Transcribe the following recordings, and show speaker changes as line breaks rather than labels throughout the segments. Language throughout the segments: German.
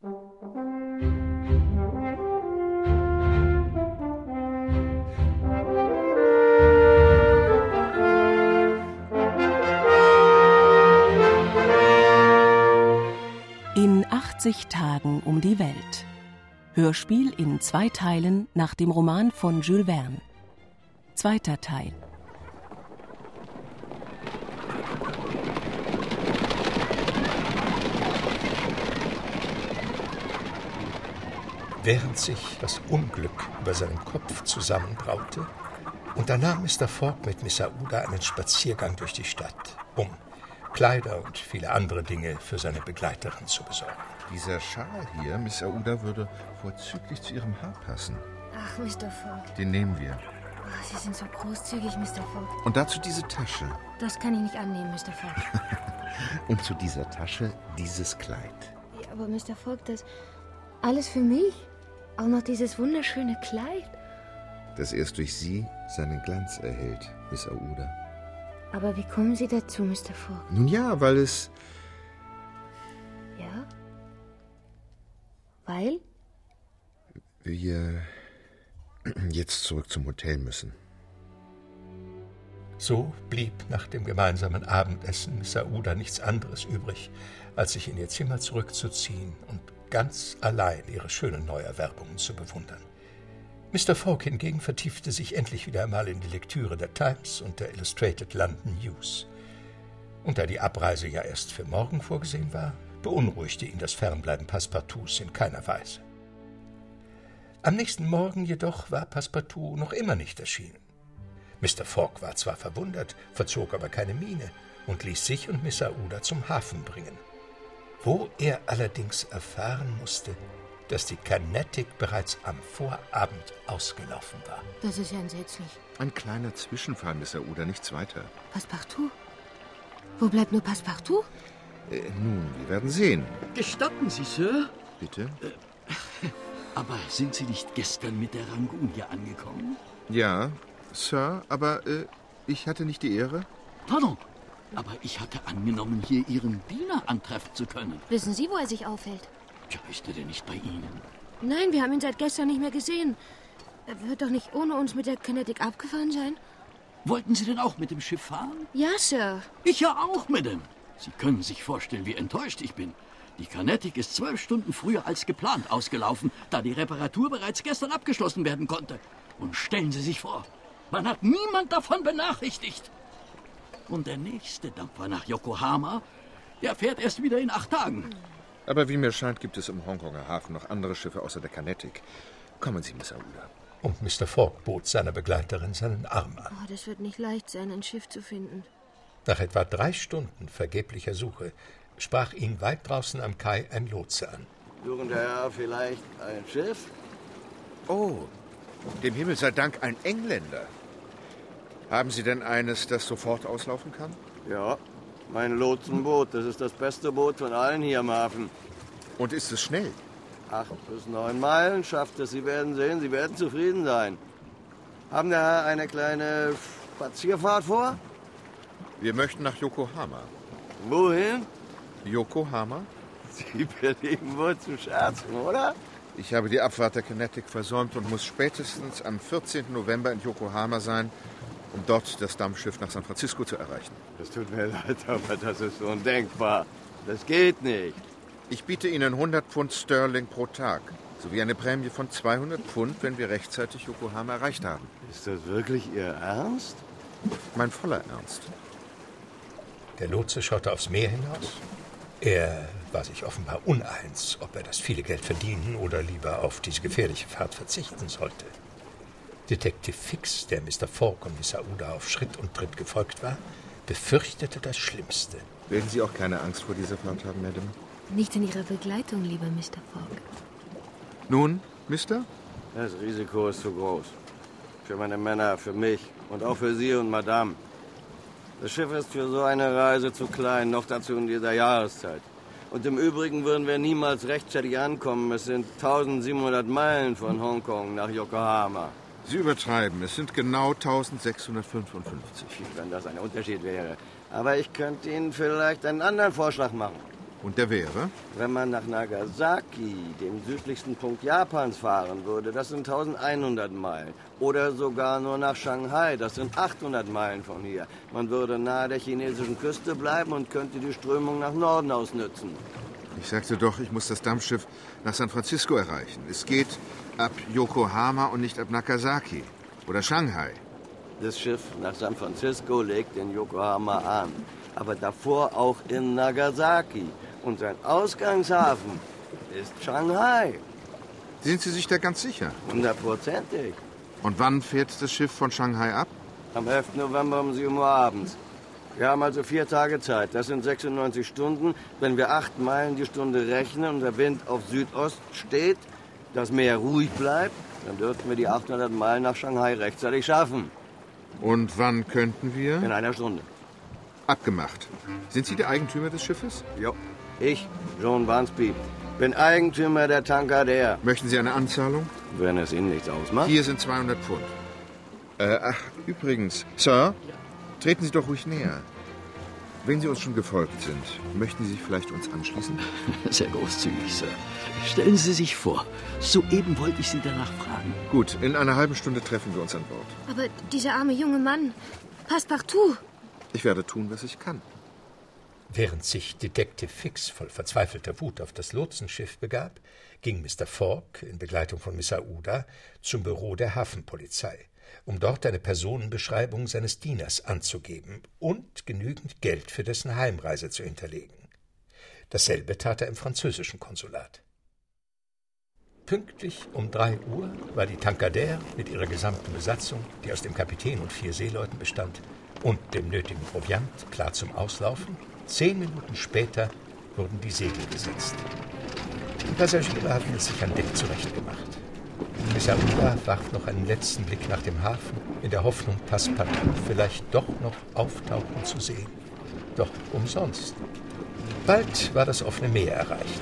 In 80 Tagen um die Welt. Hörspiel in zwei Teilen nach dem Roman von Jules Verne. Zweiter Teil.
Während sich das Unglück über seinem Kopf zusammenbraute, unternahm Mr. Fogg mit Miss Aouda einen Spaziergang durch die Stadt, um Kleider und viele andere Dinge für seine Begleiterin zu besorgen.
Dieser Schal hier, Miss Aouda, würde vorzüglich zu Ihrem Haar passen.
Ach, Mr. Fogg.
Den nehmen wir.
Oh, Sie sind so großzügig, Mr. Fogg.
Und dazu diese Tasche.
Das kann ich nicht annehmen, Mr. Fogg.
Und zu dieser Tasche dieses Kleid.
Ja, aber Mr. Fogg, das alles für mich? Auch noch dieses wunderschöne Kleid?
Das erst durch Sie seinen Glanz erhält, Miss Aouda.
Aber wie kommen Sie dazu, Mr. Fogg?
Nun ja, weil es.
Ja? Weil?
Wir jetzt zurück zum Hotel müssen.
So blieb nach dem gemeinsamen Abendessen Miss Aouda nichts anderes übrig, als sich in ihr Zimmer zurückzuziehen und ganz allein ihre schönen Neuerwerbungen zu bewundern. Mr. Fogg hingegen vertiefte sich endlich wieder einmal in die Lektüre der Times und der Illustrated London News. Und da die Abreise ja erst für morgen vorgesehen war, beunruhigte ihn das Fernbleiben Passepartouts in keiner Weise. Am nächsten Morgen jedoch war Passepartout noch immer nicht erschienen. Mr. Fogg war zwar verwundert, verzog aber keine Miene und ließ sich und Miss Aouda zum Hafen bringen, wo er allerdings erfahren musste, dass die Carnatic bereits am Vorabend ausgelaufen war.
Das ist ja entsetzlich.
Ein kleiner Zwischenfall, Miss Aouda, nichts weiter.
Passepartout? Wo bleibt nur Passepartout?
Äh, nun, wir werden sehen.
Gestatten Sie, Sir?
Bitte?
Aber sind Sie nicht gestern mit der Rangoon hier angekommen?
Ja, Sir, aber äh, ich hatte nicht die Ehre.
Pardon. Aber ich hatte angenommen, hier Ihren Diener antreffen zu können.
Wissen Sie, wo er sich aufhält?
Tja, ist er denn nicht bei Ihnen?
Nein, wir haben ihn seit gestern nicht mehr gesehen. Er wird doch nicht ohne uns mit der Kinetic abgefahren sein?
Wollten Sie denn auch mit dem Schiff fahren?
Ja, Sir.
Ich ja auch, Madame. Sie können sich vorstellen, wie enttäuscht ich bin. Die Carnatic ist zwölf Stunden früher als geplant ausgelaufen, da die Reparatur bereits gestern abgeschlossen werden konnte. Und stellen Sie sich vor, man hat niemand davon benachrichtigt. Und der nächste Dampfer nach Yokohama, der fährt erst wieder in acht Tagen.
Aber wie mir scheint, gibt es im Hongkonger Hafen noch andere Schiffe außer der Carnatic. Kommen Sie, Miss Aouda.
Und Mr. Fogg bot seiner Begleiterin seinen Arm an.
Oh, das wird nicht leicht sein, ein Schiff zu finden.
Nach etwa drei Stunden vergeblicher Suche sprach ihn weit draußen am Kai ein Lotse an.
Suchen der Herr vielleicht ein Schiff?
Oh, dem Himmel sei Dank ein Engländer. Haben Sie denn eines, das sofort auslaufen kann?
Ja, mein Lotsenboot. Das ist das beste Boot von allen hier im Hafen.
Und ist es schnell?
Acht bis neun Meilen schafft es. Sie werden sehen, Sie werden zufrieden sein. Haben der Herr eine kleine Spazierfahrt vor?
Wir möchten nach Yokohama.
Wohin?
Yokohama?
Sie belieben wohl zu scherzen, oder?
Ich habe die Abfahrt der Kinetic versäumt und muss spätestens am 14. November in Yokohama sein, um dort das Dampfschiff nach San Francisco zu erreichen.
Das tut mir leid, aber das ist undenkbar. Das geht nicht.
Ich biete Ihnen 100 Pfund Sterling pro Tag, sowie eine Prämie von 200 Pfund, wenn wir rechtzeitig Yokohama erreicht haben.
Ist das wirklich Ihr Ernst?
Mein voller Ernst.
Der Lotse schaute aufs Meer hinaus. Er war sich offenbar uneins, ob er das viele Geld verdienen oder lieber auf diese gefährliche Fahrt verzichten sollte. Detective Fix, der Mr. Fogg und Miss Aouda auf Schritt und Tritt gefolgt war, befürchtete das Schlimmste.
Werden Sie auch keine Angst vor dieser Fahrt haben, Madame?
Nicht in Ihrer Begleitung, lieber Mr. Fogg.
Nun, Mister?
Das Risiko ist zu groß. Für meine Männer, für mich und auch für Sie und Madame. Das Schiff ist für so eine Reise zu klein, noch dazu in dieser Jahreszeit. Und im Übrigen würden wir niemals rechtzeitig ankommen. Es sind 1700 Meilen von Hongkong nach Yokohama.
Sie übertreiben. Es sind genau 1655.
Wenn das ein Unterschied wäre. Aber ich könnte Ihnen vielleicht einen anderen Vorschlag machen.
Und der wäre?
Wenn man nach Nagasaki, dem südlichsten Punkt Japans, fahren würde, das sind 1100 Meilen. Oder sogar nur nach Shanghai, das sind 800 Meilen von hier. Man würde nahe der chinesischen Küste bleiben und könnte die Strömung nach Norden ausnützen.
Ich sagte doch, ich muss das Dampfschiff nach San Francisco erreichen. Es geht ab Yokohama und nicht ab Nagasaki. Oder Shanghai.
Das Schiff nach San Francisco legt in Yokohama an. Aber davor auch in Nagasaki. Und sein Ausgangshafen ist Shanghai.
Sind Sie sich da ganz sicher?
Hundertprozentig.
Und wann fährt das Schiff von Shanghai ab?
Am 11. November um 7 Uhr abends. Wir haben also vier Tage Zeit. Das sind 96 Stunden. Wenn wir acht Meilen die Stunde rechnen und der Wind auf Südost steht, das Meer ruhig bleibt, dann dürften wir die 800 Meilen nach Shanghai rechtzeitig schaffen.
Und wann könnten wir?
In einer Stunde.
Abgemacht. Sind Sie der Eigentümer des Schiffes?
Jo. Ich, John Barnsby, bin Eigentümer der Tankadere.
Möchten Sie eine Anzahlung?
Wenn es Ihnen nichts ausmacht.
Hier sind 200 Pfund. Äh, ach, übrigens, Sir, treten Sie doch ruhig näher. Wenn Sie uns schon gefolgt sind, möchten Sie sich vielleicht uns anschließen?
Sehr großzügig, Sir. Stellen Sie sich vor, soeben wollte ich Sie danach fragen.
Gut, in einer halben Stunde treffen wir uns an Bord.
Aber dieser arme junge Mann, Passepartout.
Ich werde tun, was ich kann.
Während sich Detective Fix voll verzweifelter Wut auf das Lotsenschiff begab, ging Mr. Falk in Begleitung von Miss Aouda zum Büro der Hafenpolizei, um dort eine Personenbeschreibung seines Dieners anzugeben und genügend Geld für dessen Heimreise zu hinterlegen. Dasselbe tat er im französischen Konsulat. Pünktlich um drei Uhr war die Tankadere mit ihrer gesamten Besatzung, die aus dem Kapitän und vier Seeleuten bestand, und dem nötigen Proviant klar zum Auslaufen Zehn Minuten später wurden die Segel gesetzt. Die Passagiere hatten es sich an Deck zurechtgemacht. Aruba warf noch einen letzten Blick nach dem Hafen, in der Hoffnung, Passepartout vielleicht doch noch auftauchen zu sehen. Doch umsonst. Bald war das offene Meer erreicht.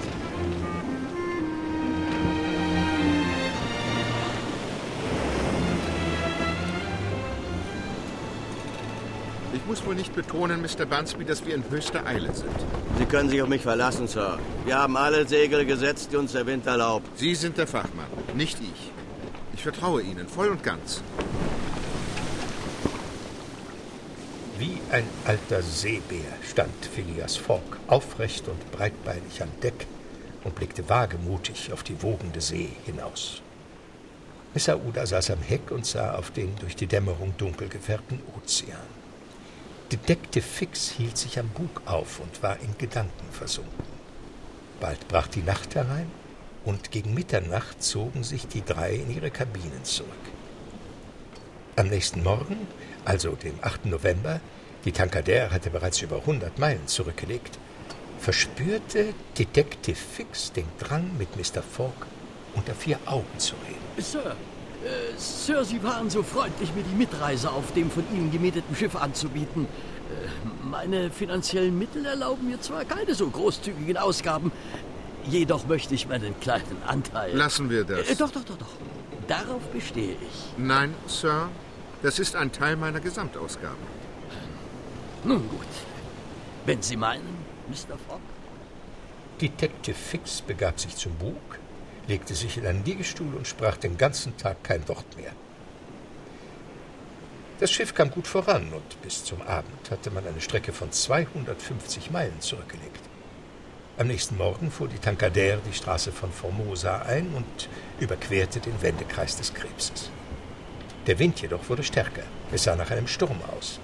Muss wohl nicht betonen, Mr. Bunsby, dass wir in höchster Eile sind.
Sie können sich auf mich verlassen, Sir. Wir haben alle Segel gesetzt, die uns der Wind erlaubt.
Sie sind der Fachmann, nicht ich. Ich vertraue Ihnen voll und ganz.
Wie ein alter Seebär stand Phileas Fogg aufrecht und breitbeinig an Deck und blickte wagemutig auf die wogende See hinaus. Miss Aouda saß am Heck und sah auf den durch die Dämmerung dunkel gefärbten Ozean. Detective Fix hielt sich am Bug auf und war in Gedanken versunken. Bald brach die Nacht herein und gegen Mitternacht zogen sich die drei in ihre Kabinen zurück. Am nächsten Morgen, also dem 8. November, die Tankadere hatte bereits über 100 Meilen zurückgelegt, verspürte Detective Fix den Drang, mit Mr. Fogg unter vier Augen zu reden.
Sir, äh, Sir, Sie waren so freundlich, mir die Mitreise auf dem von Ihnen gemieteten Schiff anzubieten. Äh, meine finanziellen Mittel erlauben mir zwar keine so großzügigen Ausgaben, jedoch möchte ich meinen kleinen Anteil.
Lassen wir das.
Äh, doch, doch, doch, doch. Darauf bestehe ich.
Nein, Sir, das ist ein Teil meiner Gesamtausgaben.
Nun gut. Wenn Sie meinen, Mr. Fogg.
Detective Fix begab sich zum Bug, legte sich in einen Liegestuhl und sprach den ganzen Tag kein Wort mehr. Das Schiff kam gut voran und bis zum Abend hatte man eine Strecke von 250 Meilen zurückgelegt. Am nächsten Morgen fuhr die Tankadere die Straße von Formosa ein und überquerte den Wendekreis des Krebses. Der Wind jedoch wurde stärker. Es sah nach einem Sturm aus.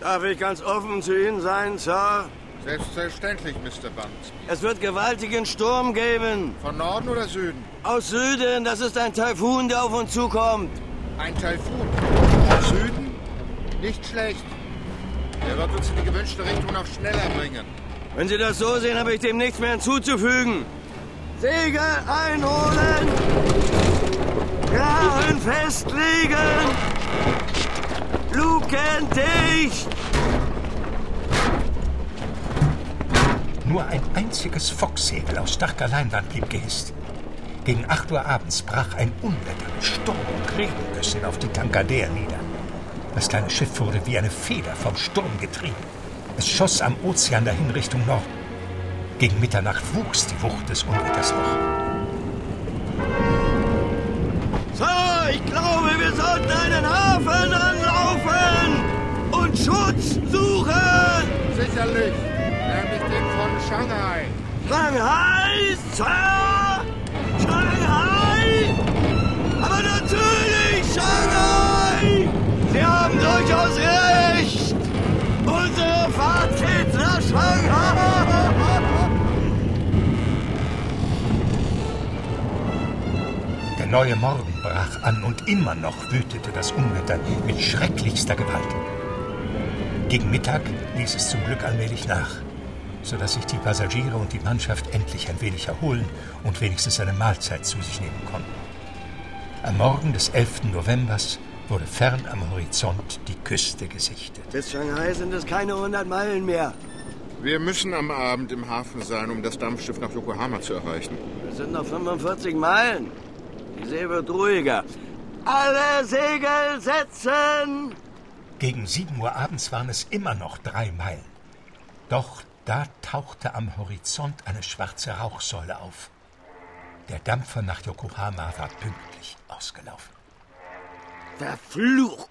Darf ich ganz offen zu Ihnen sein, Sir?
Selbstverständlich, Mr. Bunsby.
Es wird gewaltigen Sturm geben.
Von Norden oder Süden?
Aus Süden, das ist ein Taifun, der auf uns zukommt.
Ein Taifun. Aus Süden? Nicht schlecht. Der wird uns in die gewünschte Richtung noch schneller bringen.
Wenn Sie das so sehen, habe ich dem nichts mehr hinzuzufügen. Segel einholen! Graben festlegen! Luken dicht!
Nur ein einziges Focksegel aus starker Leinwand blieb gehisst. Gegen 8 Uhr abends brach ein Unwetter mit Sturm und Regengüssen auf die Tankadere nieder. Das kleine Schiff wurde wie eine Feder vom Sturm getrieben. Es schoss am Ozean dahin Richtung Norden. Gegen Mitternacht wuchs die Wucht des Unwetters noch.
Sir, ich glaube, wir sollten einen Hafen anlaufen und Schutz suchen.
Sicherlich, Shanghai.
Shanghai, Sir? Shanghai? Aber natürlich Shanghai! Sie haben durchaus recht! Unsere Fahrt geht nach Shanghai!
Der neue Morgen brach an und immer noch wütete das Unwetter mit schrecklichster Gewalt. Gegen Mittag ließ es zum Glück allmählich nach, sodass sich die Passagiere und die Mannschaft endlich ein wenig erholen und wenigstens eine Mahlzeit zu sich nehmen konnten. Am Morgen des 11. Novembers wurde fern am Horizont die Küste gesichtet.
Bis Shanghai sind es keine 100 Meilen mehr.
Wir müssen am Abend im Hafen sein, um das Dampfschiff nach Yokohama zu erreichen.
Es sind noch 45 Meilen. Die See wird ruhiger. Alle Segel setzen!
Gegen 7 Uhr abends waren es immer noch drei Meilen. Doch da tauchte am Horizont eine schwarze Rauchsäule auf. Der Dampfer nach Yokohama war pünktlich ausgelaufen.
Verflucht!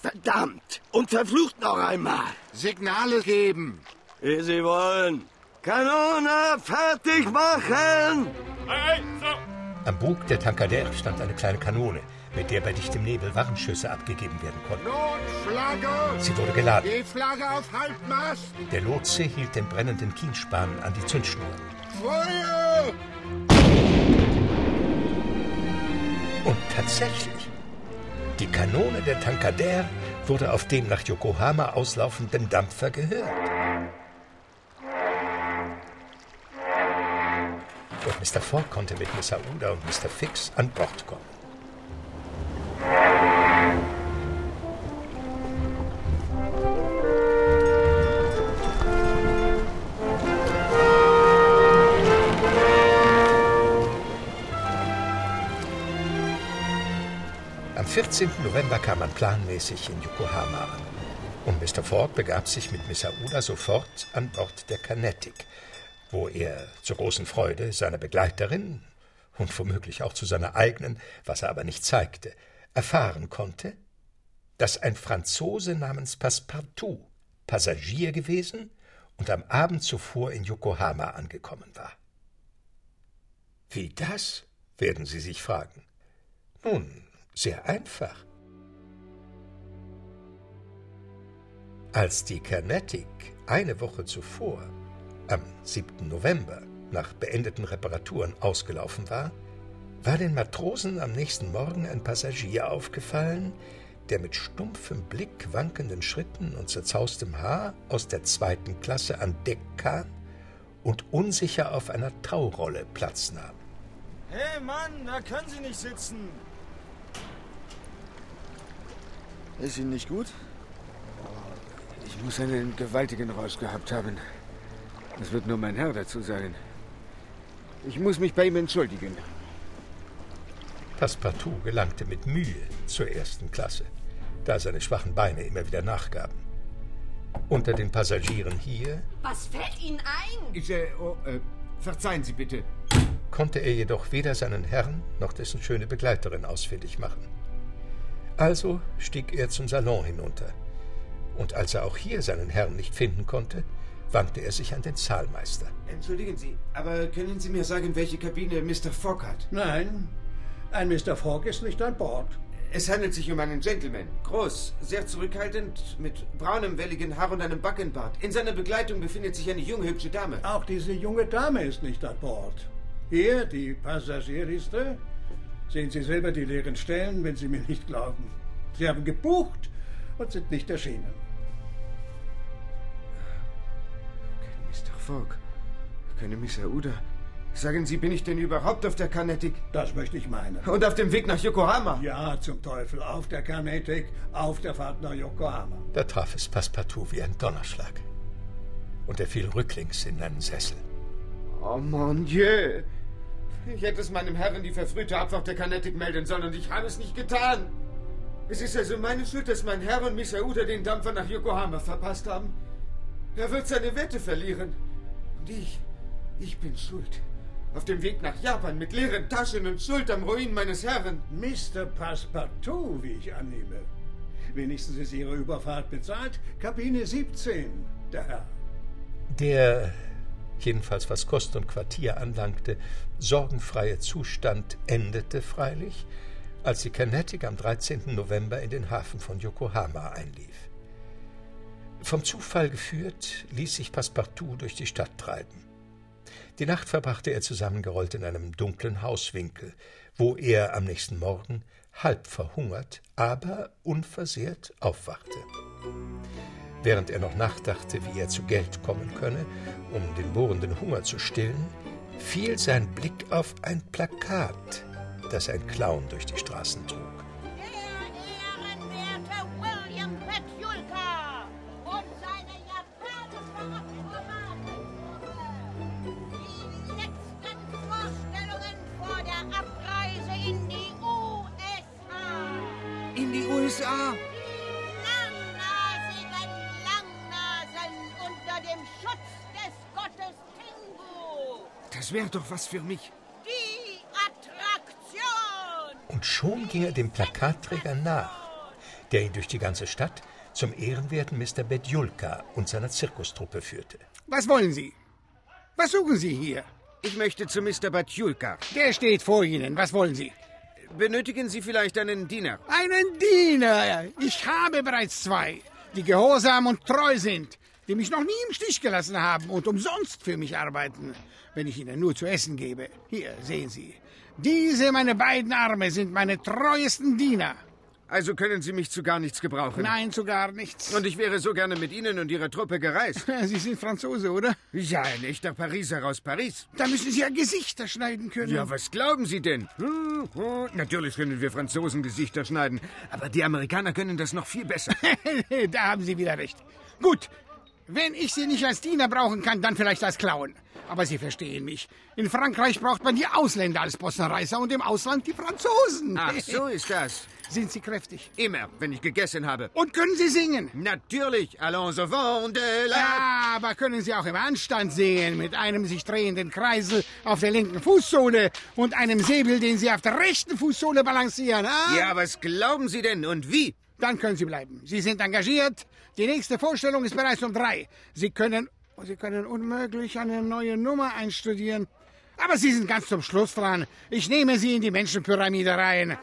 Verdammt! Und verflucht noch einmal!
Signale geben.
Wie Sie wollen. Kanone fertig machen!
Am Bug der Tankadere stand eine kleine Kanone, mit der bei dichtem Nebel Warnschüsse abgegeben werden konnten.
Notflagge!
Sie wurde geladen.
Die Flagge auf Halbmast!
Der Lotse hielt den brennenden Kienspan an die Zündschnur.
Feuer!
Und tatsächlich, die Kanone der Tankadere wurde auf dem nach Yokohama auslaufenden Dampfer gehört. Und Mr. Fogg konnte mit Miss Aouda und Mr. Fix an Bord kommen. Am 14. November kam man planmäßig in Yokohama an. Und Mr. Fogg begab sich mit Miss Aouda sofort an Bord der Carnatic, wo er zur großen Freude seiner Begleiterin und womöglich auch zu seiner eigenen, was er aber nicht zeigte, erfahren konnte, dass ein Franzose namens Passepartout Passagier gewesen und am Abend zuvor in Yokohama angekommen war. Wie das? werden Sie sich fragen. Nun, sehr einfach. Als die Carnatic eine Woche zuvor, am 7. November, nach beendeten Reparaturen ausgelaufen war, war den Matrosen am nächsten Morgen ein Passagier aufgefallen, der mit stumpfem Blick, wankenden Schritten und zerzaustem Haar aus der zweiten Klasse an Deck kam und unsicher auf einer Taurolle Platz nahm.
Hey Mann, da können Sie nicht sitzen. Ist Ihnen nicht gut?
Ich muss einen gewaltigen Rausch gehabt haben. Das wird nur mein Herr dazu sagen. Ich muss mich bei ihm entschuldigen.
Passepartout gelangte mit Mühe zur ersten Klasse, da seine schwachen Beine immer wieder nachgaben. Unter den Passagieren hier
Was fällt Ihnen ein?
Ich, äh, oh, äh, verzeihen Sie bitte.
konnte er jedoch weder seinen Herrn noch dessen schöne Begleiterin ausfindig machen. Also stieg er zum Salon hinunter, und als er auch hier seinen Herrn nicht finden konnte, wandte er sich an den Zahlmeister.
Entschuldigen Sie, aber können Sie mir sagen, welche Kabine Mr. Fogg hat?
Nein, ein Mr. Fogg ist nicht an Bord.
Es handelt sich um einen Gentleman. Groß, sehr zurückhaltend, mit braunem, welligen Haar und einem Backenbart. In seiner Begleitung befindet sich eine junge, hübsche Dame.
Auch diese junge Dame ist nicht an Bord. Hier, die Passagierliste. Sehen Sie selber die leeren Stellen, wenn Sie mir nicht glauben. Sie haben gebucht und sind nicht erschienen.
Mr. Fogg, keine Miss Aouda. Sagen Sie, bin ich denn überhaupt auf der Carnatic?
Das möchte ich meinen.
Und auf dem Weg nach Yokohama?
Ja, zum Teufel. Auf der Carnatic, auf der Fahrt nach Yokohama.
Da traf es Passepartout wie ein Donnerschlag. Und er fiel rücklings in einen Sessel.
Oh mon Dieu! Ich hätte es meinem Herrn die verfrühte Abfahrt der Carnatic melden sollen und ich habe es nicht getan. Es ist also meine Schuld, dass mein Herr und Miss Aouda den Dampfer nach Yokohama verpasst haben. Er wird seine Wette verlieren. Und ich, Ich bin schuld. Auf dem Weg nach Japan mit leeren Taschen und Schuld am Ruin meines Herrn.
Mr. Passepartout, wie ich annehme. Wenigstens ist Ihre Überfahrt bezahlt. Kabine 17, der Herr.
Der, jedenfalls was Kost und Quartier anlangte, sorgenfreie Zustand endete freilich, als die Carnatic am 13. November in den Hafen von Yokohama einlief. Vom Zufall geführt, ließ sich Passepartout durch die Stadt treiben. Die Nacht verbrachte er zusammengerollt in einem dunklen Hauswinkel, wo er am nächsten Morgen halb verhungert, aber unversehrt aufwachte. Während er noch nachdachte, wie er zu Geld kommen könne, um den bohrenden Hunger zu stillen, fiel sein Blick auf ein Plakat, das ein Clown durch die Straßen trug.
Doch was für mich.
Die Attraktion.
Und schon ging er dem Plakatträger nach, der ihn durch die ganze Stadt zum ehrenwerten Mr. Bedjulka und seiner Zirkustruppe führte.
Was wollen Sie? Was suchen Sie hier?
Ich möchte zu Mr. Batjulka.
Der steht vor Ihnen. Was wollen Sie?
Benötigen Sie vielleicht einen Diener?
Einen Diener! Ich habe bereits zwei, die gehorsam und treu sind, die mich noch nie im Stich gelassen haben und umsonst für mich arbeiten, wenn ich ihnen nur zu essen gebe. Hier, sehen Sie. Diese, meine beiden Arme, sind meine treuesten Diener.
Also können Sie mich zu gar nichts gebrauchen?
Nein, zu gar nichts.
Und ich wäre so gerne mit Ihnen und Ihrer Truppe gereist.
Sie sind Franzose, oder?
Ja, ein echter Pariser aus Paris.
Da müssen Sie ja Gesichter schneiden können.
Ja, was glauben Sie denn? Natürlich können wir Franzosen Gesichter schneiden, aber die Amerikaner können das noch viel besser.
da haben Sie wieder recht. Gut, wenn ich Sie nicht als Diener brauchen kann, dann vielleicht als Clown. Aber Sie verstehen mich. In Frankreich braucht man die Ausländer als Possenreißer und im Ausland die Franzosen.
Ach, so ist das.
Sind Sie kräftig?
Immer, wenn ich gegessen habe.
Und können Sie singen?
Natürlich. Allons au vent de la...
Ja, aber können Sie auch im Anstand singen, mit einem sich drehenden Kreisel auf der linken Fußsohle und einem Säbel, den Sie auf der rechten Fußsohle balancieren, ah?
Ja, was glauben Sie denn und wie?
Dann können Sie bleiben. Sie sind engagiert. Die nächste Vorstellung ist bereits um drei. Sie können, Sie können unmöglich eine neue Nummer einstudieren. Aber Sie sind ganz zum Schluss dran. Ich nehme Sie in die Menschenpyramide rein.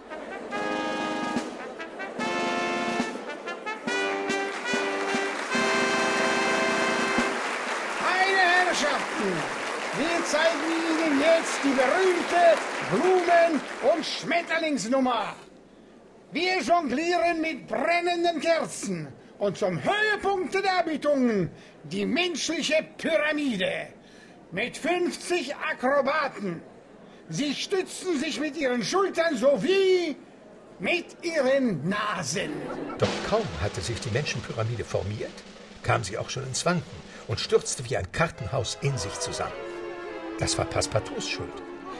Meine Herrschaften, wir zeigen Ihnen jetzt die berühmte Blumen- und Schmetterlingsnummer. Wir jonglieren mit brennenden Kerzen und zum Höhepunkt der Darbietungen die menschliche Pyramide mit 50 Akrobaten. Sie stützen sich mit ihren Schultern sowie mit ihren Nasen.
Doch kaum hatte sich die Menschenpyramide formiert, kam sie auch schon ins Wanken und stürzte wie ein Kartenhaus in sich zusammen. Das war Passepartouts Schuld.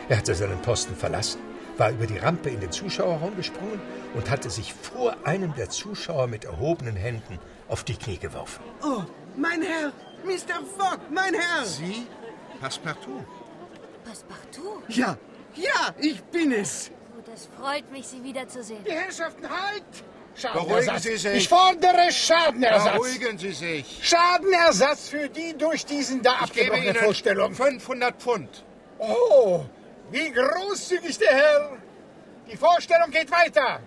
Er hatte seinen Posten verlassen, war über die Rampe in den Zuschauerraum gesprungen und hatte sich vor einem der Zuschauer mit erhobenen Händen auf die Knie geworfen.
Oh, mein Herr! Mr. Fogg, mein Herr!
Sie? Passepartout?
Passepartout?
Ja, ja, ich bin es!
Oh, das freut mich, Sie wiederzusehen.
Die Herrschaften, halt!
Beruhigen Sie sich.
Ich fordere Schadenersatz.
Beruhigen Sie sich.
Schadenersatz für die durch diesen da
Ich gebe
abgebrochene Vorstellung.
500 Pfund.
Oh, wie großzügig der Herr. Die Vorstellung geht weiter.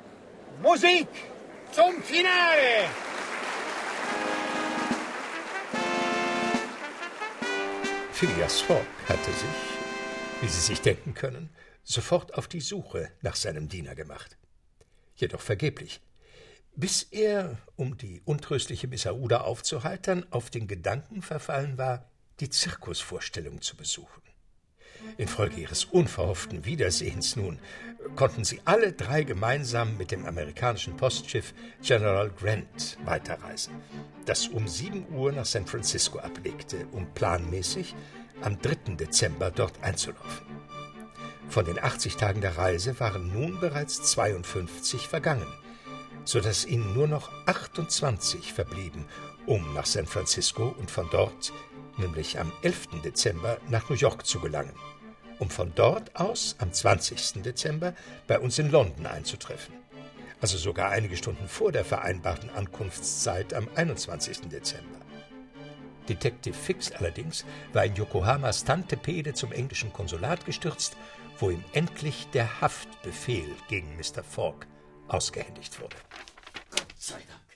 Musik zum Finale.
Phileas Fogg hatte sich, wie Sie sich denken können, sofort auf die Suche nach seinem Diener gemacht. Jedoch vergeblich, bis er, um die untröstliche Miss Aouda aufzuheitern, auf den Gedanken verfallen war, die Zirkusvorstellung zu besuchen. Infolge ihres unverhofften Wiedersehens nun konnten sie alle drei gemeinsam mit dem amerikanischen Postschiff General Grant weiterreisen, das um 7 Uhr nach San Francisco ablegte, um planmäßig am 3. Dezember dort einzulaufen. Von den 80 Tagen der Reise waren nun bereits 52 vergangen, so dass ihnen nur noch 28 verblieben, um nach San Francisco und von dort nämlich am 11. Dezember nach New York zu gelangen, um von dort aus am 20. Dezember bei uns in London einzutreffen. Also sogar einige Stunden vor der vereinbarten Ankunftszeit am 21. Dezember. Detective Fix allerdings war in Yokohamas Tante Pede zum englischen Konsulat gestürzt, wo ihm endlich der Haftbefehl gegen Mr. Falk ausgehändigt wurde.
Gott sei Dank.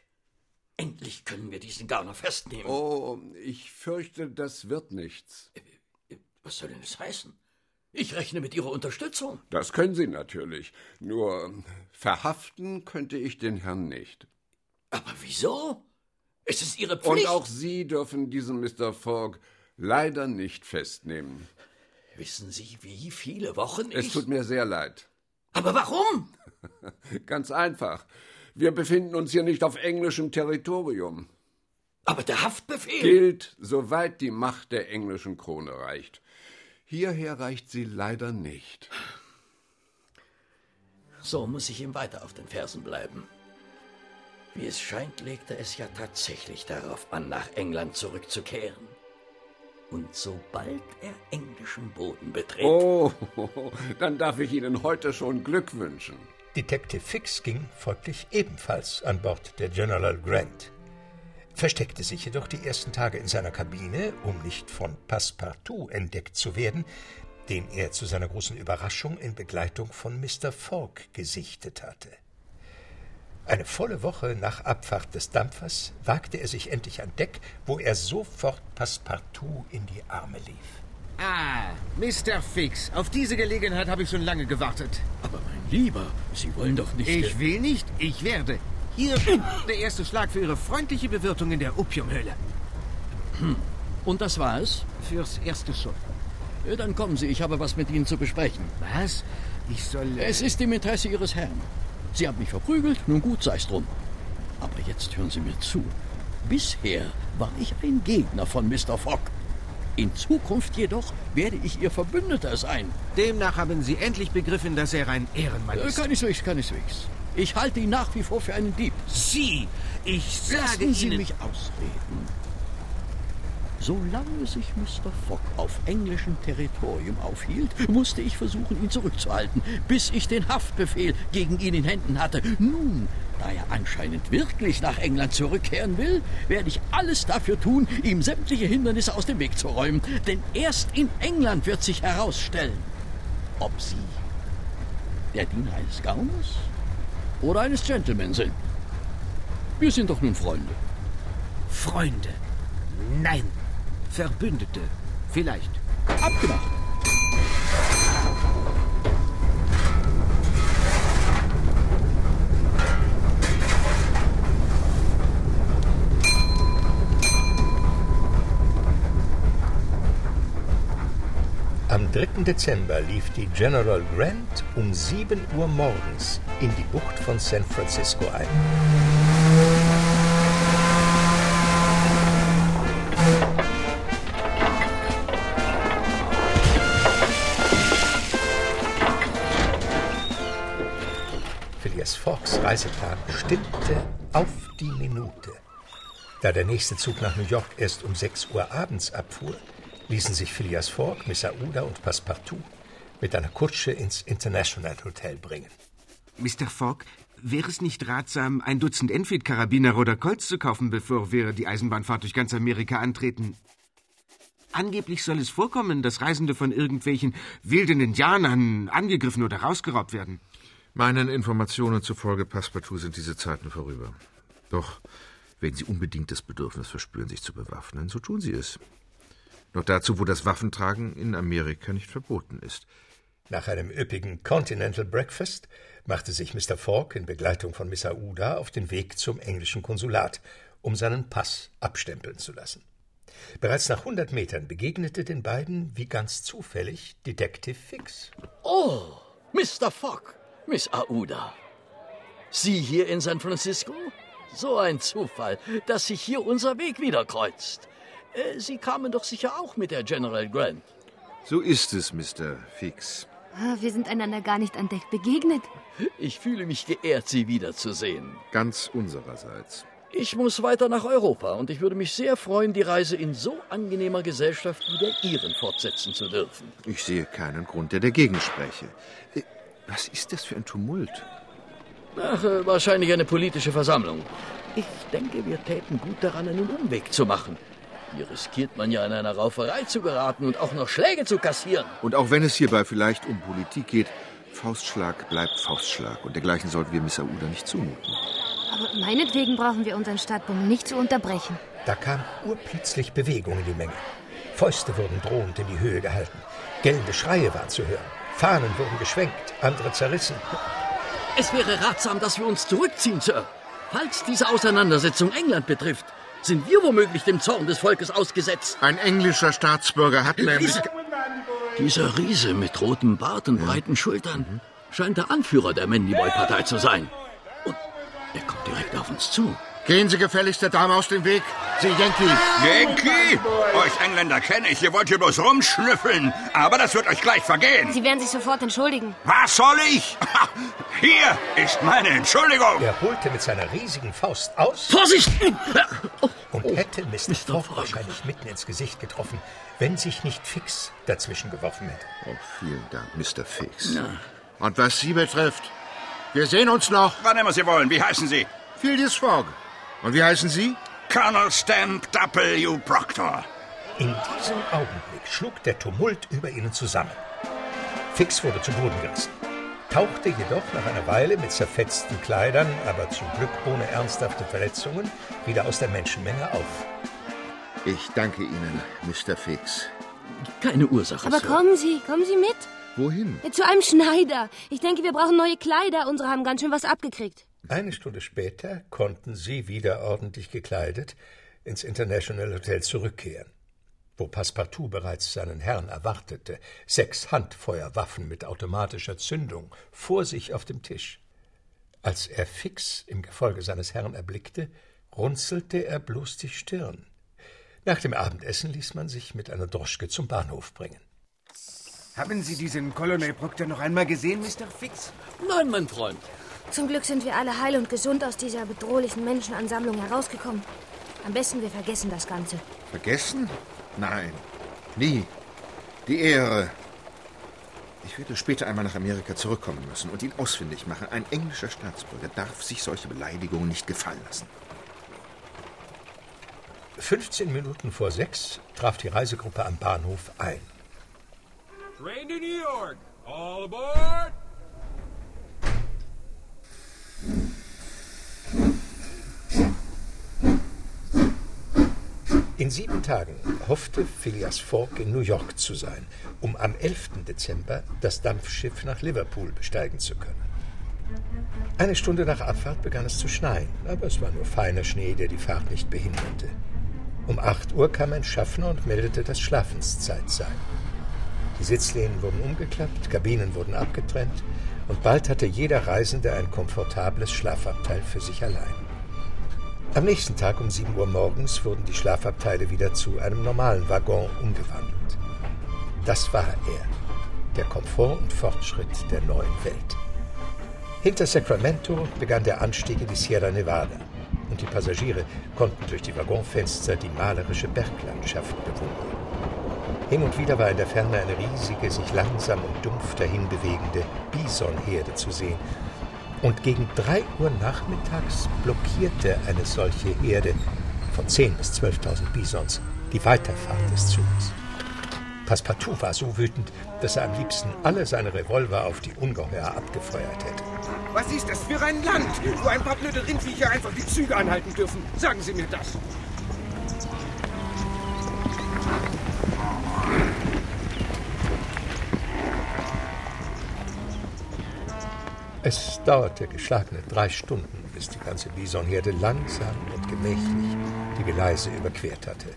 Endlich können wir diesen Garner festnehmen.
Oh, ich fürchte, das wird nichts.
Was soll denn das heißen? Ich rechne mit Ihrer Unterstützung.
Das können Sie natürlich. Nur verhaften könnte ich den Herrn nicht.
Aber wieso? Es ist Ihre Pflicht.
Und auch Sie dürfen diesen Mr. Fogg leider nicht festnehmen.
Wissen Sie, wie viele Wochen ich...
Es tut mir sehr leid.
Aber warum?
Ganz einfach. Wir befinden uns hier nicht auf englischem Territorium.
Aber der Haftbefehl
gilt, soweit die Macht der englischen Krone reicht. Hierher reicht sie leider nicht.
So muss ich ihm weiter auf den Fersen bleiben. Wie es scheint, legte es ja tatsächlich darauf an, nach England zurückzukehren. Und sobald er englischen Boden betritt.
Oh, dann darf ich Ihnen heute schon Glück wünschen.
Detective Fix ging folglich ebenfalls an Bord der General Grant, versteckte sich jedoch die ersten Tage in seiner Kabine, um nicht von Passepartout entdeckt zu werden, den er zu seiner großen Überraschung in Begleitung von Mr. Fogg gesichtet hatte. Eine volle Woche nach Abfahrt des Dampfers wagte er sich endlich an Deck, wo er sofort Passepartout in die Arme lief.
Ah, Mr. Fix, auf diese Gelegenheit habe ich schon lange gewartet.
Aber mein Lieber, Sie wollen doch nicht...
Ich will nicht, ich werde. Hier der erste Schlag für Ihre freundliche Bewirtung in der Opiumhöhle.
Hm. Und das war es?
Fürs Erste schon.
Dann kommen Sie, ich habe was mit Ihnen zu besprechen.
Was? Ich soll...
Äh... Es ist im Interesse Ihres Herrn. Sie haben mich verprügelt, nun gut, sei's drum. Aber jetzt hören Sie mir zu. Bisher war ich ein Gegner von Mr. Fogg. In Zukunft jedoch werde ich Ihr Verbündeter sein.
Demnach haben Sie endlich begriffen, dass er ein Ehrenmann ist.
Äh, keineswegs, keineswegs. Ich halte ihn nach wie vor für einen Dieb.
Sie! Ich sage
Lassen Sie
Ihnen...
mich ausreden. Solange sich Mr. Fogg auf englischem Territorium aufhielt, musste ich versuchen, ihn zurückzuhalten, bis ich den Haftbefehl gegen ihn in Händen hatte. Nun, da er anscheinend wirklich nach England zurückkehren will, werde ich alles dafür tun, ihm sämtliche Hindernisse aus dem Weg zu räumen. Denn erst in England wird sich herausstellen, ob Sie der Diener eines Gauners oder eines Gentleman sind. Wir sind doch nun Freunde.
Freunde? Nein. Verbündete. Vielleicht.
Abgemacht.
3. Dezember lief die General Grant um 7 Uhr morgens in die Bucht von San Francisco ein. Phileas Foggs Reiseplan stimmte auf die Minute. Da der nächste Zug nach New York erst um 6 Uhr abends abfuhr, ließen sich Phileas Fogg, Miss Aouda und Passepartout mit einer Kutsche ins International Hotel bringen.
Mr. Fogg, wäre es nicht ratsam, ein Dutzend Enfield-Karabiner oder Colts zu kaufen, bevor wir die Eisenbahnfahrt durch ganz Amerika antreten? Angeblich soll es vorkommen, dass Reisende von irgendwelchen wilden Indianern angegriffen oder rausgeraubt werden.
Meinen Informationen zufolge, Passepartout, sind diese Zeiten vorüber. Doch, wenn Sie unbedingt das Bedürfnis verspüren, sich zu bewaffnen, so tun Sie es. Noch dazu, wo das Waffentragen in Amerika nicht verboten ist.
Nach einem üppigen Continental Breakfast machte sich Mr. Fogg in Begleitung von Miss Aouda auf den Weg zum englischen Konsulat, um seinen Pass abstempeln zu lassen. Bereits nach 100 Metern begegnete den beiden, wie ganz zufällig, Detective Fix.
Oh, Mr. Fogg, Miss Aouda. Sie hier in San Francisco? So ein Zufall, dass sich hier unser Weg wieder kreuzt. Äh, Sie kamen doch sicher auch mit der General Grant.
So ist es, Mr. Fix.
Ah, Wir sind einander gar nicht an Deck begegnet.
Ich fühle mich geehrt, Sie wiederzusehen.
Ganz unsererseits.
Ich muss weiter nach Europa und ich würde mich sehr freuen, die Reise in so angenehmer Gesellschaft wie der Ihren fortsetzen zu dürfen.
Ich sehe keinen Grund, der dagegen spreche. Äh, Was ist das für ein Tumult?
Ach, äh, wahrscheinlich eine politische Versammlung. Ich denke, wir täten gut daran, einen Umweg zu machen. Hier riskiert man ja in einer Rauferei zu geraten und auch noch Schläge zu kassieren.
Und auch wenn es hierbei vielleicht um Politik geht, Faustschlag bleibt Faustschlag. Und dergleichen sollten wir Miss Aouda nicht zumuten.
Aber meinetwegen brauchen wir unseren Stadtbummel nicht zu unterbrechen.
Da kam urplötzlich Bewegung in die Menge. Fäuste wurden drohend in die Höhe gehalten. Gellende Schreie waren zu hören. Fahnen wurden geschwenkt, andere zerrissen.
Es wäre ratsam, dass wir uns zurückziehen, Sir. Falls diese Auseinandersetzung England betrifft, sind wir womöglich dem Zorn des Volkes ausgesetzt.
Ein englischer Staatsbürger hat nämlich...
Dieser, Riese mit rotem Bart und breiten Schultern scheint der Anführer der Mandyboy-Partei zu sein. Und er kommt direkt auf uns zu.
Gehen Sie gefälligst der Dame aus dem Weg. Sie Yankee.
Yankee? Euch Engländer kenne ich. Ihr wollt hier bloß rumschnüffeln. Aber das wird euch gleich vergehen.
Sie werden sich sofort entschuldigen.
Was soll ich? Hier ist meine Entschuldigung.
Er holte mit seiner riesigen Faust aus.
Vorsicht!
Und hätte Mr. Fogg wahrscheinlich mitten ins Gesicht getroffen, wenn sich nicht Fix dazwischen geworfen hätte.
Oh, vielen Dank, Mr. Fix. Und was Sie betrifft, wir sehen uns noch.
Wann immer Sie wollen. Wie heißen Sie?
Phileas Fogg. Und wie heißen Sie?
Colonel Stamp W. Proctor.
In diesem Augenblick schlug der Tumult über ihnen zusammen. Fix wurde zu Boden gerissen, tauchte jedoch nach einer Weile mit zerfetzten Kleidern, aber zum Glück ohne ernsthafte Verletzungen, wieder aus der Menschenmenge auf.
Ich danke Ihnen, Mr. Fix.
Keine Ursache,
Aber
Sir.
kommen Sie, kommen Sie mit.
Wohin?
Zu einem Schneider. Ich denke, wir brauchen neue Kleider. Unsere haben ganz schön was abgekriegt.
Eine Stunde später konnten sie wieder ordentlich gekleidet ins International Hotel zurückkehren, wo Passepartout bereits seinen Herrn erwartete, sechs Handfeuerwaffen mit automatischer Zündung vor sich auf dem Tisch. Als er Fix im Gefolge seines Herrn erblickte, runzelte er bloß die Stirn. Nach dem Abendessen ließ man sich mit einer Droschke zum Bahnhof bringen.
Haben Sie diesen Colonel Proctor noch einmal gesehen, Mr. Fix?
Nein, mein Freund.
Zum Glück sind wir alle heil und gesund aus dieser bedrohlichen Menschenansammlung herausgekommen. Am besten, wir vergessen das Ganze.
Vergessen? Nein, nie. Die Ehre. Ich werde später einmal nach Amerika zurückkommen müssen und ihn ausfindig machen. Ein englischer Staatsbürger darf sich solche Beleidigungen nicht gefallen lassen.
15 Minuten vor sechs traf die Reisegruppe am Bahnhof ein.
Train to New York. All aboard!
In sieben Tagen hoffte Phileas Fogg in New York zu sein, um am 11. Dezember das Dampfschiff nach Liverpool besteigen zu können. Eine Stunde nach Abfahrt begann es zu schneien, aber es war nur feiner Schnee, der die Fahrt nicht behinderte. Um 8 Uhr kam ein Schaffner und meldete, dass Schlafenszeit sei. Die Sitzlehnen wurden umgeklappt, Kabinen wurden abgetrennt und bald hatte jeder Reisende ein komfortables Schlafabteil für sich allein. Am nächsten Tag um 7 Uhr morgens wurden die Schlafabteile wieder zu einem normalen Waggon umgewandelt. Das war er, der Komfort und Fortschritt der neuen Welt. Hinter Sacramento begann der Anstieg in die Sierra Nevada und die Passagiere konnten durch die Waggonfenster die malerische Berglandschaft bewundern. Hin und wieder war in der Ferne eine riesige, sich langsam und dumpf dahin bewegende Bisonherde zu sehen. Und gegen drei Uhr nachmittags blockierte eine solche Herde von 10.000 bis 12.000 Bisons die Weiterfahrt des Zuges. Passepartout war so wütend, dass er am liebsten alle seine Revolver auf die Ungeheuer abgefeuert hätte.
Was ist das für ein Land, wo ein paar blöde Rindviecher einfach die Züge anhalten dürfen? Sagen Sie mir das.
Es dauerte geschlagene drei Stunden, bis die ganze Bisonherde langsam und gemächlich die Gleise überquert hatte.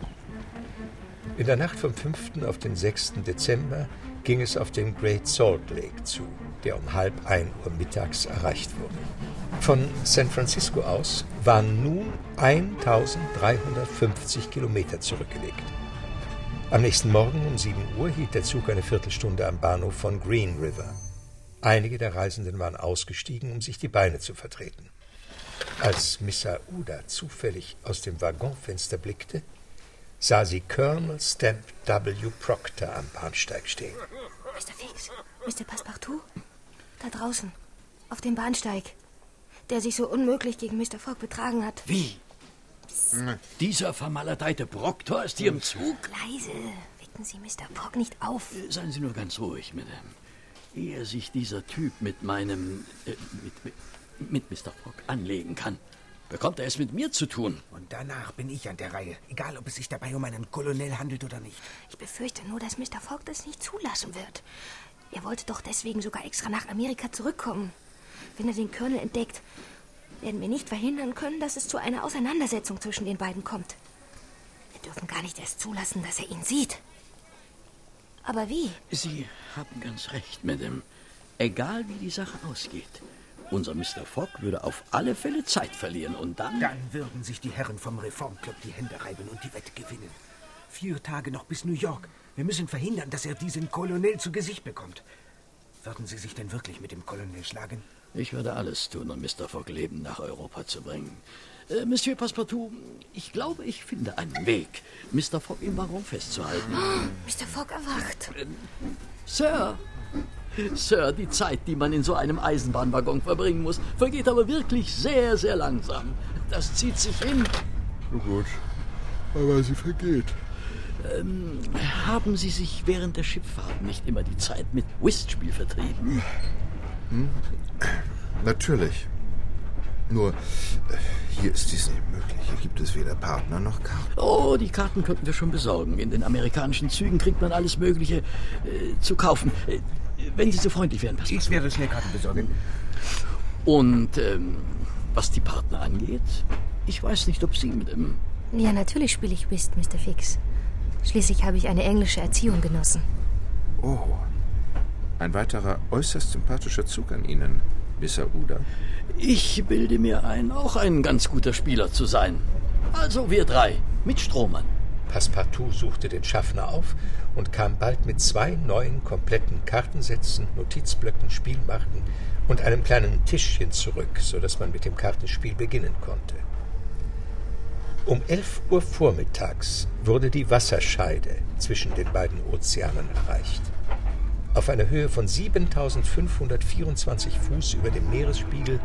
In der Nacht vom 5. auf den 6. Dezember ging es auf den Great Salt Lake zu, der um halb ein Uhr mittags erreicht wurde. Von San Francisco aus waren nun 1350 Kilometer zurückgelegt. Am nächsten Morgen um 7 Uhr hielt der Zug eine Viertelstunde am Bahnhof von Green River. Einige der Reisenden waren ausgestiegen, um sich die Beine zu vertreten. Als Miss Aouda zufällig aus dem Waggonfenster blickte, sah sie Colonel Stamp W. Proctor am Bahnsteig stehen.
Mr. Fix, Mr. Passepartout, da draußen, auf dem Bahnsteig, der sich so unmöglich gegen Mr. Fogg betragen hat.
Wie? Dieser vermaledeite Proctor ist hier im Zug?
Leise, wecken Sie Mr. Fogg nicht auf.
Seien Sie nur ganz ruhig, Madame. Ehe sich dieser Typ mit meinem. Äh, mit, mit, mit Mr. Fogg anlegen kann, bekommt er es mit mir zu tun.
Und danach bin ich an der Reihe. Egal, ob es sich dabei um einen Kolonel handelt oder nicht.
Ich befürchte nur, dass Mr. Fogg das nicht zulassen wird. Er wollte doch deswegen sogar extra nach Amerika zurückkommen. Wenn er den Colonel entdeckt, werden wir nicht verhindern können, dass es zu einer Auseinandersetzung zwischen den beiden kommt. Wir dürfen gar nicht erst zulassen, dass er ihn sieht. Aber wie?
Sie haben ganz recht, Madame. Egal wie die Sache ausgeht. Unser Mr. Fogg würde auf alle Fälle Zeit verlieren und dann.
Dann würden sich die Herren vom Reformclub die Hände reiben und die Wette gewinnen. Vier Tage noch bis New York. Wir müssen verhindern, dass er diesen Kolonel zu Gesicht bekommt. Würden Sie sich denn wirklich mit dem Kolonel schlagen?
Ich würde alles tun, um Mr. Fogg Leben nach Europa zu bringen. Äh, Monsieur Passepartout, ich glaube, ich finde einen Weg, Mr. Fogg im Waggon festzuhalten.
Mr. Fogg erwacht.
Äh, Sir, Sir, die Zeit, die man in so einem Eisenbahnwaggon verbringen muss, vergeht aber wirklich sehr, sehr langsam. Das zieht sich hin.
Oh gut, aber sie vergeht.
Ähm, haben Sie sich während der Schiffahrt nicht immer die Zeit mit Whistspiel vertrieben?
Hm? Natürlich. Nur, äh, hier ist dies nicht möglich. Hier gibt es weder Partner noch Karten.
Oh, die Karten könnten wir schon besorgen. In den amerikanischen Zügen kriegt man alles Mögliche äh, zu kaufen. Äh, wenn Sie so freundlich wären, Pastor.
Ich werde schnell Karten besorgen.
Und ähm, was die Partner angeht, ich weiß nicht, ob Sie mit dem...
Ja, natürlich spiele ich Whist, Mr. Fix. Schließlich habe ich eine englische Erziehung genossen.
Oh, ein weiterer äußerst sympathischer Zug an Ihnen, Miss Aouda.
Ich bilde mir ein, auch ein ganz guter Spieler zu sein. Also wir drei, mit Strohmann.
Passepartout suchte den Schaffner auf und kam bald mit zwei neuen kompletten Kartensätzen, Notizblöcken, Spielmarken und einem kleinen Tischchen zurück, so dass man mit dem Kartenspiel beginnen konnte. Um 11 Uhr vormittags wurde die Wasserscheide zwischen den beiden Ozeanen erreicht. Auf einer Höhe von 7524 Fuß über dem Meeresspiegel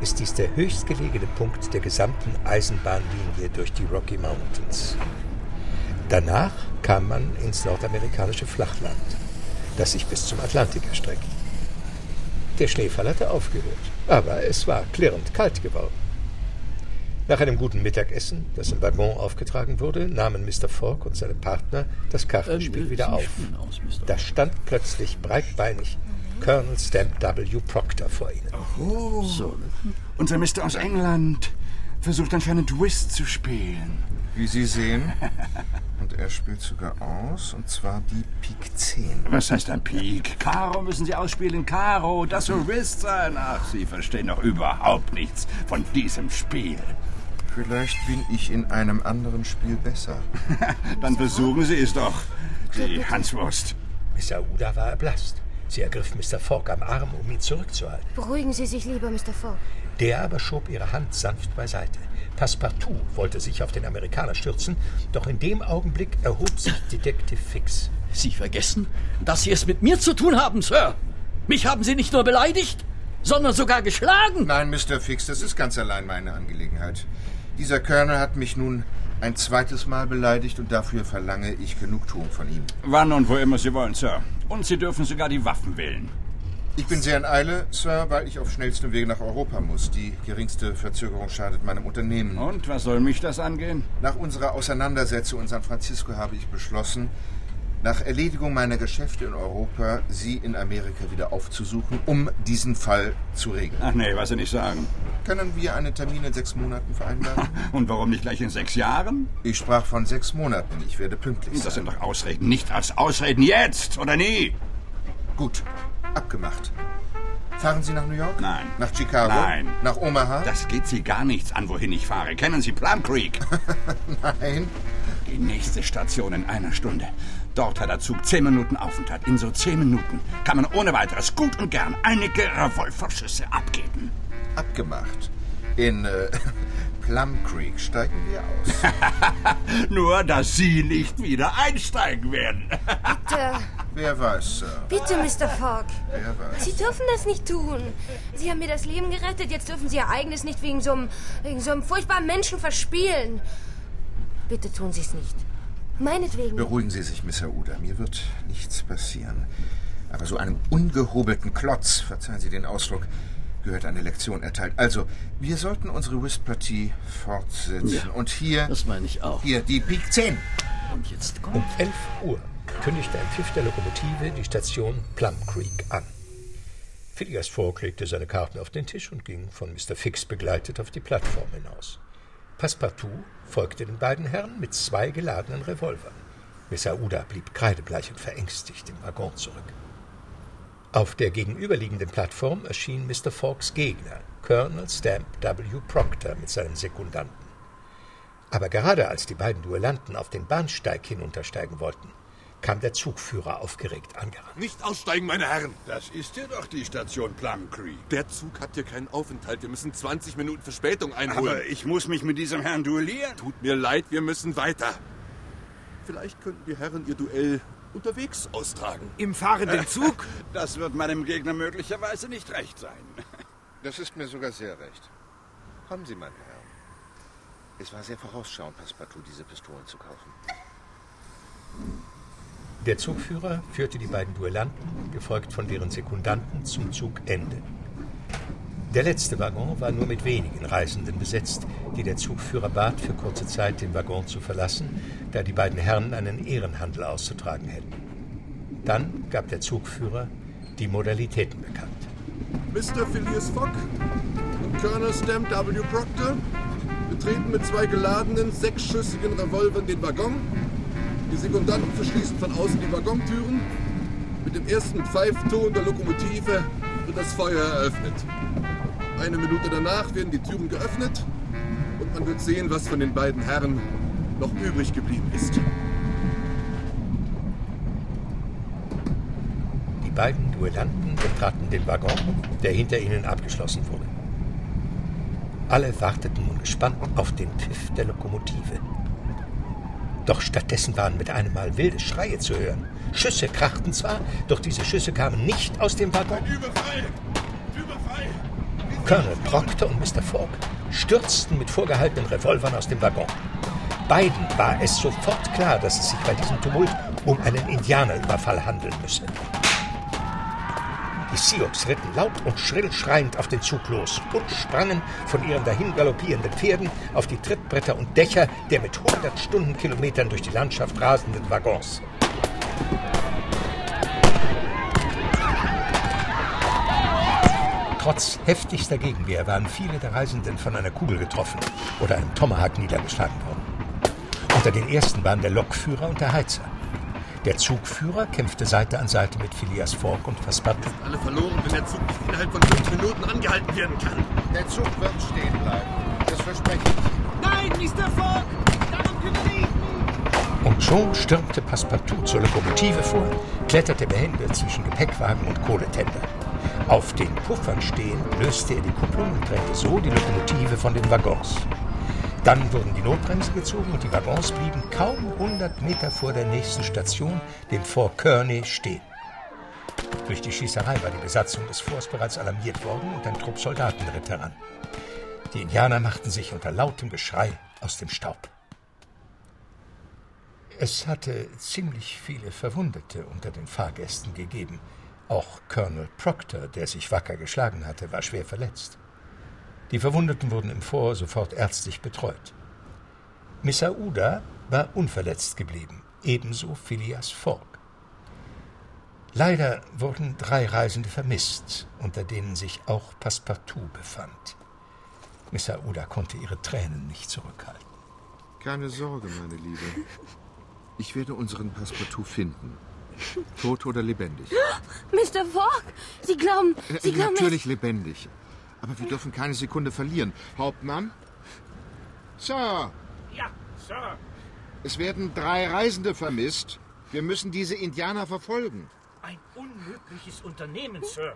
ist dies der höchstgelegene Punkt der gesamten Eisenbahnlinie durch die Rocky Mountains. Danach kam man ins nordamerikanische Flachland, das sich bis zum Atlantik erstreckt. Der Schneefall hatte aufgehört, aber es war klirrend kalt geworden. Nach einem guten Mittagessen, das im Waggon aufgetragen wurde, nahmen Mr. Fogg und seine Partner das Kartenspiel
Ähm,
wieder auf. Da stand plötzlich breitbeinig Colonel Stamp W. Proctor vor ihnen.
Oh,
So,
unser Mister aus England versucht anscheinend Whist zu spielen.
Wie Sie sehen. Und er spielt sogar aus, und zwar die Pik 10.
Was heißt ein Pik? Karo müssen Sie ausspielen, Karo. Das soll Whist sein. Ach, Sie verstehen doch überhaupt nichts von diesem Spiel.
Vielleicht bin ich in einem anderen Spiel besser.
Dann versuchen Sie es doch, die Hanswurst.
Miss Aouda war erblasst. Sie ergriff Mr. Fogg am Arm, um ihn zurückzuhalten.
Beruhigen Sie sich lieber, Mr. Fogg.
Der aber schob ihre Hand sanft beiseite. Passepartout wollte sich auf den Amerikaner stürzen, doch in dem Augenblick erhob sich Detective Fix.
Sie vergessen, dass Sie es mit mir zu tun haben, Sir. Mich haben Sie nicht nur beleidigt, sondern sogar geschlagen.
Nein, Mr. Fix, das ist ganz allein meine Angelegenheit. Dieser Colonel hat mich nun ein zweites Mal beleidigt und dafür verlange ich Genugtuung von ihm.
Wann und wo immer Sie wollen, Sir. Und Sie dürfen sogar die Waffen wählen.
Ich bin sehr in Eile, Sir, weil ich auf schnellstem Wege nach Europa muss. Die geringste Verzögerung schadet meinem Unternehmen.
Und was soll mich das angehen?
Nach unserer Auseinandersetzung in San Francisco habe ich beschlossen, nach Erledigung meiner Geschäfte in Europa, Sie in Amerika wieder aufzusuchen, um diesen Fall zu regeln.
Ach nee, was Sie nicht sagen.
Können wir einen Termin in sechs Monaten vereinbaren?
Und warum nicht gleich in sechs Jahren?
Ich sprach von sechs Monaten. Ich werde pünktlich sein.
Das sind doch Ausreden. Nicht als Ausreden jetzt oder nie.
Gut, abgemacht. Fahren Sie nach New York?
Nein.
Nach Chicago?
Nein.
Nach Omaha?
Das geht Sie gar nichts an, wohin ich fahre. Kennen Sie Plum Creek?
Nein.
Die nächste Station in einer Stunde. Dort hat der Zug zehn Minuten Aufenthalt. In so zehn Minuten kann man ohne weiteres gut und gern einige Revolverschüsse abgeben.
Abgemacht. In äh, Plum Creek steigen wir aus.
Nur, dass Sie nicht wieder einsteigen werden.
Bitte,
Wer weiß, Sir.
bitte, Mr. Fogg.
Wer weiß.
Sie dürfen das nicht tun. Sie haben mir das Leben gerettet, jetzt dürfen Sie Ihr eigenes nicht wegen so einem, wegen so einem furchtbaren Menschen verspielen. Bitte tun Sie es nicht. Meinetwegen.
Beruhigen Sie sich, Miss Aouda. Mir wird nichts passieren. Aber so einem ungehobelten Klotz, verzeihen Sie den Ausdruck, gehört eine Lektion erteilt. Also, wir sollten unsere Whistpartie fortsetzen.
Ja,
Und hier...
Das meine ich auch.
Hier, die Pik 10.
Und jetzt kommt...
Um 11 Uhr kündigte ein Pfiff der Lokomotive die Station Plum Creek an. Phileas Fogg legte seine Karten auf den Tisch und ging von Mr. Fix begleitet auf die Plattform hinaus. Passepartout folgte den beiden Herren mit zwei geladenen Revolvern. Miss Aouda blieb kreidebleich und verängstigt im Waggon zurück. Auf der gegenüberliegenden Plattform erschien Mr. Foggs Gegner, Colonel Stamp W. Proctor mit seinem Sekundanten. Aber gerade als die beiden Duellanten auf den Bahnsteig hinuntersteigen wollten, kam der Zugführer aufgeregt angerannt.
Nicht aussteigen, meine Herren!
Das ist hier doch die Station Plum Creek.
Der Zug hat hier keinen Aufenthalt. Wir müssen 20 Minuten Verspätung einholen.
Aber ich muss mich mit diesem Herrn duellieren.
Tut mir leid, wir müssen weiter. Vielleicht könnten die Herren ihr Duell unterwegs austragen.
Im fahrenden Zug?
Das wird meinem Gegner möglicherweise nicht recht sein.
Das ist mir sogar sehr recht. Kommen Sie, meine Herren. Es war sehr vorausschauend, Passepartout diese Pistolen zu kaufen.
Der Zugführer führte die beiden Duellanten, gefolgt von deren Sekundanten, zum Zugende. Der letzte Waggon war nur mit wenigen Reisenden besetzt, die der Zugführer bat, für kurze Zeit den Waggon zu verlassen, da die beiden Herren einen Ehrenhandel auszutragen hätten. Dann gab der Zugführer die Modalitäten bekannt.
Mr. Phileas Fogg und Colonel Stamp W. Proctor betreten mit zwei geladenen, sechsschüssigen Revolvern den Waggon. Die Sekundanten verschließen von außen die Waggontüren. Mit dem ersten Pfeifton der Lokomotive wird das Feuer eröffnet. Eine Minute danach werden die Türen geöffnet und man wird sehen, was von den beiden Herren noch übrig geblieben ist.
Die beiden Duellanten betraten den Waggon, der hinter ihnen abgeschlossen wurde. Alle warteten nun gespannt auf den Pfiff der Lokomotive. Doch stattdessen waren mit einem Mal wilde Schreie zu hören. Schüsse krachten zwar, doch diese Schüsse kamen nicht aus dem Waggon.
Überfall! Überfall!
Colonel Proctor und Mr. Fogg stürzten mit vorgehaltenen Revolvern aus dem Waggon. Beiden war es sofort klar, dass es sich bei diesem Tumult um einen Indianerüberfall handeln müsse. Die Sioux ritten laut und schrill schreiend auf den Zug los und sprangen von ihren dahin galoppierenden Pferden auf die Trittbretter und Dächer der mit 100 Stundenkilometern durch die Landschaft rasenden Waggons. Trotz heftigster Gegenwehr waren viele der Reisenden von einer Kugel getroffen oder einem Tomahawk niedergeschlagen worden. Unter den ersten waren der Lokführer und der Heizer. Der Zugführer kämpfte Seite an Seite mit Phileas Fogg und Passepartout.
Alle verloren, wenn der Zug nicht innerhalb von fünf Minuten angehalten werden kann.
Der Zug wird stehen bleiben. Das verspreche ich.
Nein, Mr. Fogg! Darum kümmere ich mich!
Und schon stürmte Passepartout zur Lokomotive vor, kletterte behende zwischen Gepäckwagen und Kohletender. Auf den Puffern stehend löste er die Kupplung und trennte so die Lokomotive von den Waggons. Dann wurden die Notbremsen gezogen und die Waggons blieben kaum 100 Meter vor der nächsten Station, dem Fort Kearney, stehen. Durch die Schießerei war die Besatzung des Forts bereits alarmiert worden und ein Trupp Soldaten ritt heran. Die Indianer machten sich unter lautem Geschrei aus dem Staub. Es hatte ziemlich viele Verwundete unter den Fahrgästen gegeben. Auch Colonel Proctor, der sich wacker geschlagen hatte, war schwer verletzt. Die Verwundeten wurden im Fort sofort ärztlich betreut. Miss Aouda war unverletzt geblieben, ebenso Phileas Fogg. Leider wurden drei Reisende vermisst, unter denen sich auch Passepartout befand. Miss Aouda konnte ihre Tränen nicht zurückhalten.
Keine Sorge, meine Liebe. Ich werde unseren Passepartout finden. Tot oder lebendig?
Mr. Fogg, Sie glauben, Sie
Äh,
glauben...
Natürlich lebendig. Aber wir dürfen keine Sekunde verlieren. Hauptmann? Sir,
Ja, Sir.
es werden drei Reisende vermisst. Wir müssen diese Indianer verfolgen.
Ein unmögliches Unternehmen, Sir.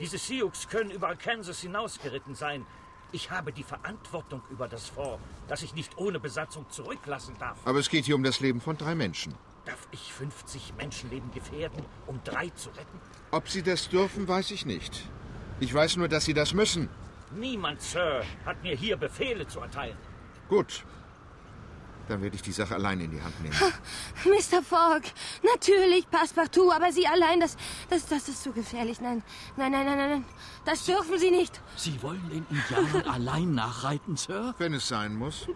Diese Sioux können über Kansas hinausgeritten sein.
Ich habe die Verantwortung über das Fort, das ich nicht ohne Besatzung zurücklassen darf.
Aber es geht hier um das Leben von drei Menschen.
Darf ich 50 Menschenleben gefährden, um drei zu retten?
Ob Sie das dürfen, weiß ich nicht. Ich weiß nur, dass Sie das müssen.
Niemand, Sir, hat mir hier Befehle zu erteilen.
Gut. Dann werde ich die Sache allein in die Hand nehmen.
Mr. Fogg, natürlich, Passepartout, aber Sie allein, das, das, das ist zu gefährlich. Nein, nein, nein, nein, nein, das dürfen Sie nicht.
Sie wollen den Indianern allein nachreiten, Sir?
Wenn es sein muss.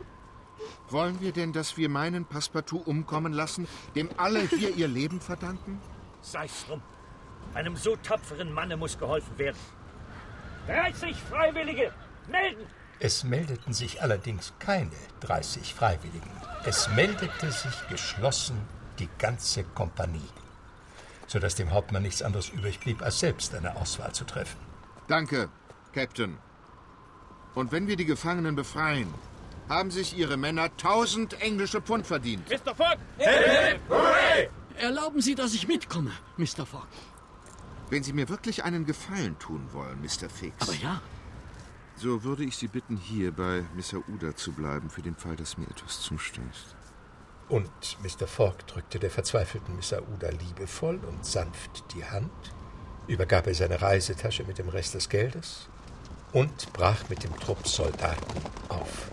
Wollen wir denn, dass wir meinen Passepartout umkommen lassen, dem alle hier ihr Leben verdanken?
Sei's drum. Einem so tapferen Manne muss geholfen werden. 30 Freiwillige, melden!
Es meldeten sich allerdings keine 30 Freiwilligen. Es meldete sich geschlossen die ganze Kompanie, sodass dem Hauptmann nichts anderes übrig blieb, als selbst eine Auswahl zu treffen.
Danke, Captain. Und wenn wir die Gefangenen befreien, haben sich Ihre Männer tausend englische Pfund verdient.
Mr. Fogg!
Hey, hey, Erlauben Sie, dass ich mitkomme, Mr. Fogg.
Wenn Sie mir wirklich einen Gefallen tun wollen, Mr. Fix.
Aber ja.
So würde ich Sie bitten, hier bei Mr. Uda zu bleiben, für den Fall, dass mir etwas zustößt.
Und Mr. Fogg drückte der verzweifelten Mr. Uda liebevoll und sanft die Hand, übergab ihr seine Reisetasche mit dem Rest des Geldes und brach mit dem Trupp Soldaten auf.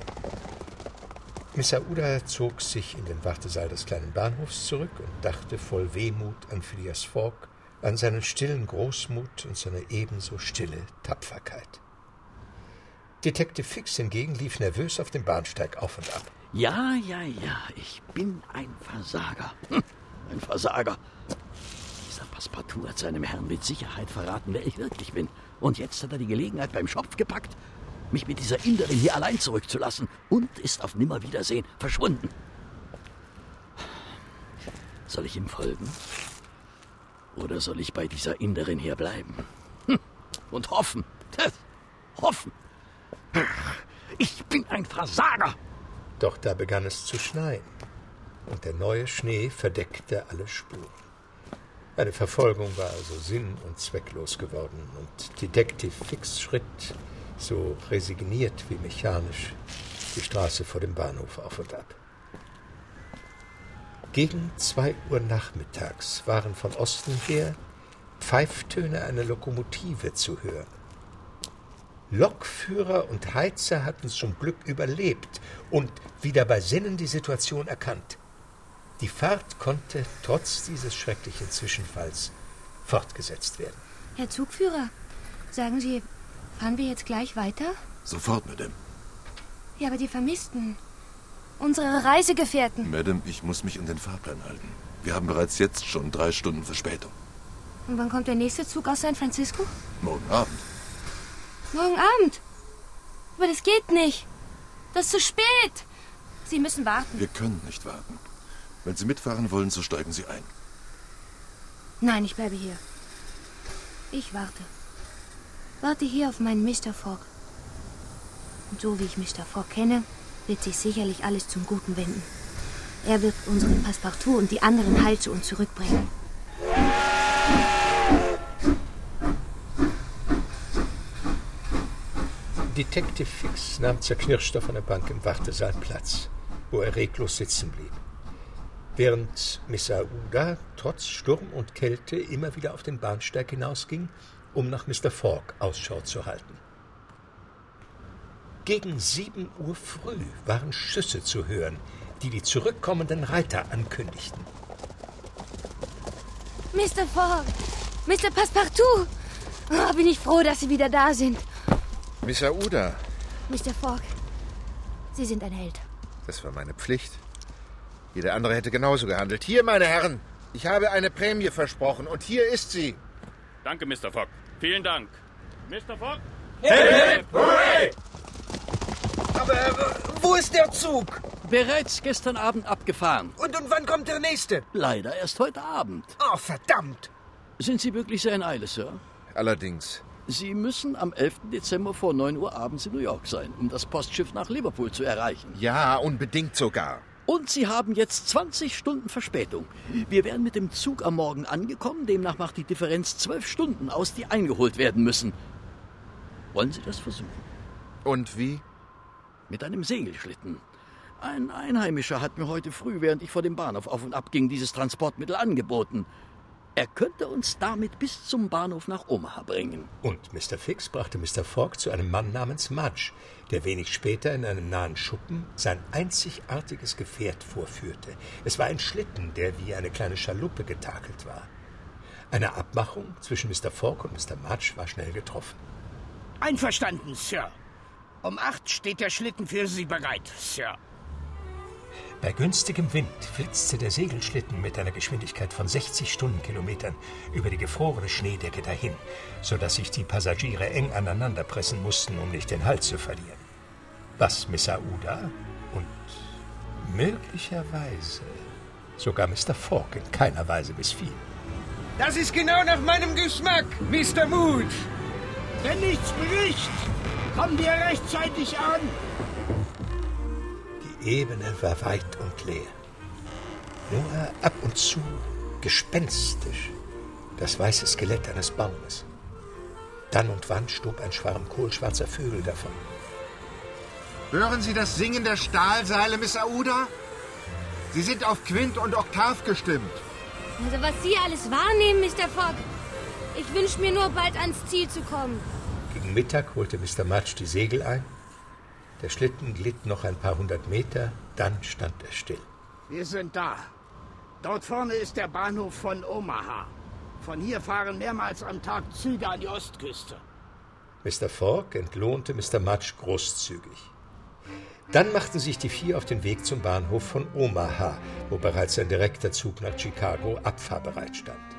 Mr. Uda zog sich in den Wartesaal des kleinen Bahnhofs zurück und dachte voll Wehmut an Phileas Fogg, an seinen stillen Großmut und seine ebenso stille Tapferkeit. Detective Fix hingegen lief nervös auf dem Bahnsteig auf und ab.
Ja, ja, ja, ich bin ein Versager. Hm, ein Versager. Dieser Passepartout hat seinem Herrn mit Sicherheit verraten, wer ich wirklich bin. Und jetzt hat er die Gelegenheit beim Schopf gepackt, mich mit dieser Inderin hier allein zurückzulassen und ist auf Nimmerwiedersehen verschwunden. Soll ich ihm folgen? Oder soll ich bei dieser Inderin hier bleiben? Hm. Und hoffen. Hoffen. Ich bin ein Versager.
Doch da begann es zu schneien. Und der neue Schnee verdeckte alle Spuren. Eine Verfolgung war also sinn- und zwecklos geworden. Und Detective Fix schritt, so resigniert wie mechanisch, die Straße vor dem Bahnhof auf und ab. Gegen zwei Uhr nachmittags waren von Osten her Pfeiftöne einer Lokomotive zu hören. Lokführer und Heizer hatten zum Glück überlebt und wieder bei Sinnen die Situation erkannt. Die Fahrt konnte trotz dieses schrecklichen Zwischenfalls fortgesetzt werden.
Herr Zugführer, sagen Sie, fahren wir jetzt gleich weiter?
Sofort, Madame.
Ja, aber die Vermissten. Unsere Reisegefährten.
Madame, ich muss mich an den Fahrplan halten. Wir haben bereits jetzt schon drei Stunden Verspätung.
Und wann kommt der nächste Zug aus San Francisco?
Morgen Abend.
Morgen Abend. Aber das geht nicht. Das ist zu spät. Sie müssen warten.
Wir können nicht warten. Wenn Sie mitfahren wollen, so steigen Sie ein.
Nein, ich bleibe hier. Ich warte. Warte hier auf meinen Mr. Fogg. Und so wie ich Mr. Fogg kenne, wird sich sicherlich alles zum Guten wenden. Er wird unseren Passepartout und die anderen heil zu uns zurückbringen.
Detective Fix nahm zerknirscht auf einer Bank im Wartesaal Platz, wo er reglos sitzen blieb. Während Miss Aouda trotz Sturm und Kälte immer wieder auf den Bahnsteig hinausging, um nach Mr. Fogg Ausschau zu halten. Gegen sieben Uhr früh waren Schüsse zu hören, die die zurückkommenden Reiter ankündigten.
Mr. Fogg! Mr. Passepartout! Oh, bin ich froh, dass Sie wieder da sind.
Miss Aouda.
Mr. Fogg, Sie sind ein Held.
Das war meine Pflicht. Jeder andere hätte genauso gehandelt. Hier, meine Herren, ich habe eine Prämie versprochen und hier ist sie.
Danke, Mr. Fogg. Vielen Dank. Mr. Fogg?
Hey, hey, hooray! Aber äh, wo ist der Zug?
Bereits gestern Abend abgefahren.
Und, und wann kommt der nächste?
Leider erst heute Abend.
Oh, verdammt!
Sind Sie wirklich sehr in Eile, Sir?
Allerdings.
Sie müssen am 11. Dezember vor 9 Uhr abends in New York sein, um das Postschiff nach Liverpool zu erreichen.
Ja, unbedingt sogar.
Und Sie haben jetzt 20 Stunden Verspätung. Wir wären mit dem Zug am Morgen angekommen, demnach macht die Differenz 12 Stunden aus, die eingeholt werden müssen. Wollen Sie das versuchen?
Und wie?
Mit einem Segelschlitten. Ein Einheimischer hat mir heute früh, während ich vor dem Bahnhof auf und ab ging, dieses Transportmittel angeboten. Er könnte uns damit bis zum Bahnhof nach Omaha bringen.
Und Mr. Fix brachte Mr. Fogg zu einem Mann namens Mudge, der wenig später in einem nahen Schuppen sein einzigartiges Gefährt vorführte. Es war ein Schlitten, der wie eine kleine Schaluppe getakelt war. Eine Abmachung zwischen Mr. Fogg und Mr. Mudge war schnell getroffen.
Einverstanden, Sir. Um acht steht der Schlitten für Sie bereit, Sir.
Bei günstigem Wind flitzte der Segelschlitten mit einer Geschwindigkeit von 60 Stundenkilometern über die gefrorene Schneedecke dahin, so dass sich die Passagiere eng aneinander pressen mussten, um nicht den Halt zu verlieren. Was Miss Aouda und möglicherweise sogar Mr. Fogg in keiner Weise missfiel.
Das ist genau nach meinem Geschmack, Mr. Mood. Wenn nichts bricht, kommen wir rechtzeitig an.
Die Ebene war weit und leer. Nur ab und zu, gespenstisch, das weiße Skelett eines Baumes. Dann und wann stob ein Schwarm kohlschwarzer Vögel davon.
Hören Sie das Singen der Stahlseile, Miss Aouda? Sie sind auf Quint und Oktav gestimmt.
Also was Sie alles wahrnehmen, Mr. Fogg. Ich wünsche mir nur bald ans Ziel zu kommen.
Gegen Mittag holte Mr. Mudge die Segel ein. Der Schlitten glitt noch ein paar hundert Meter, dann stand er still.
Wir sind da. Dort vorne ist der Bahnhof von Omaha. Von hier fahren mehrmals am Tag Züge an die Ostküste.
Mr. Fogg entlohnte Mr. Mudge großzügig. Dann machten sich die vier auf den Weg zum Bahnhof von Omaha, wo bereits ein direkter Zug nach Chicago abfahrbereit stand.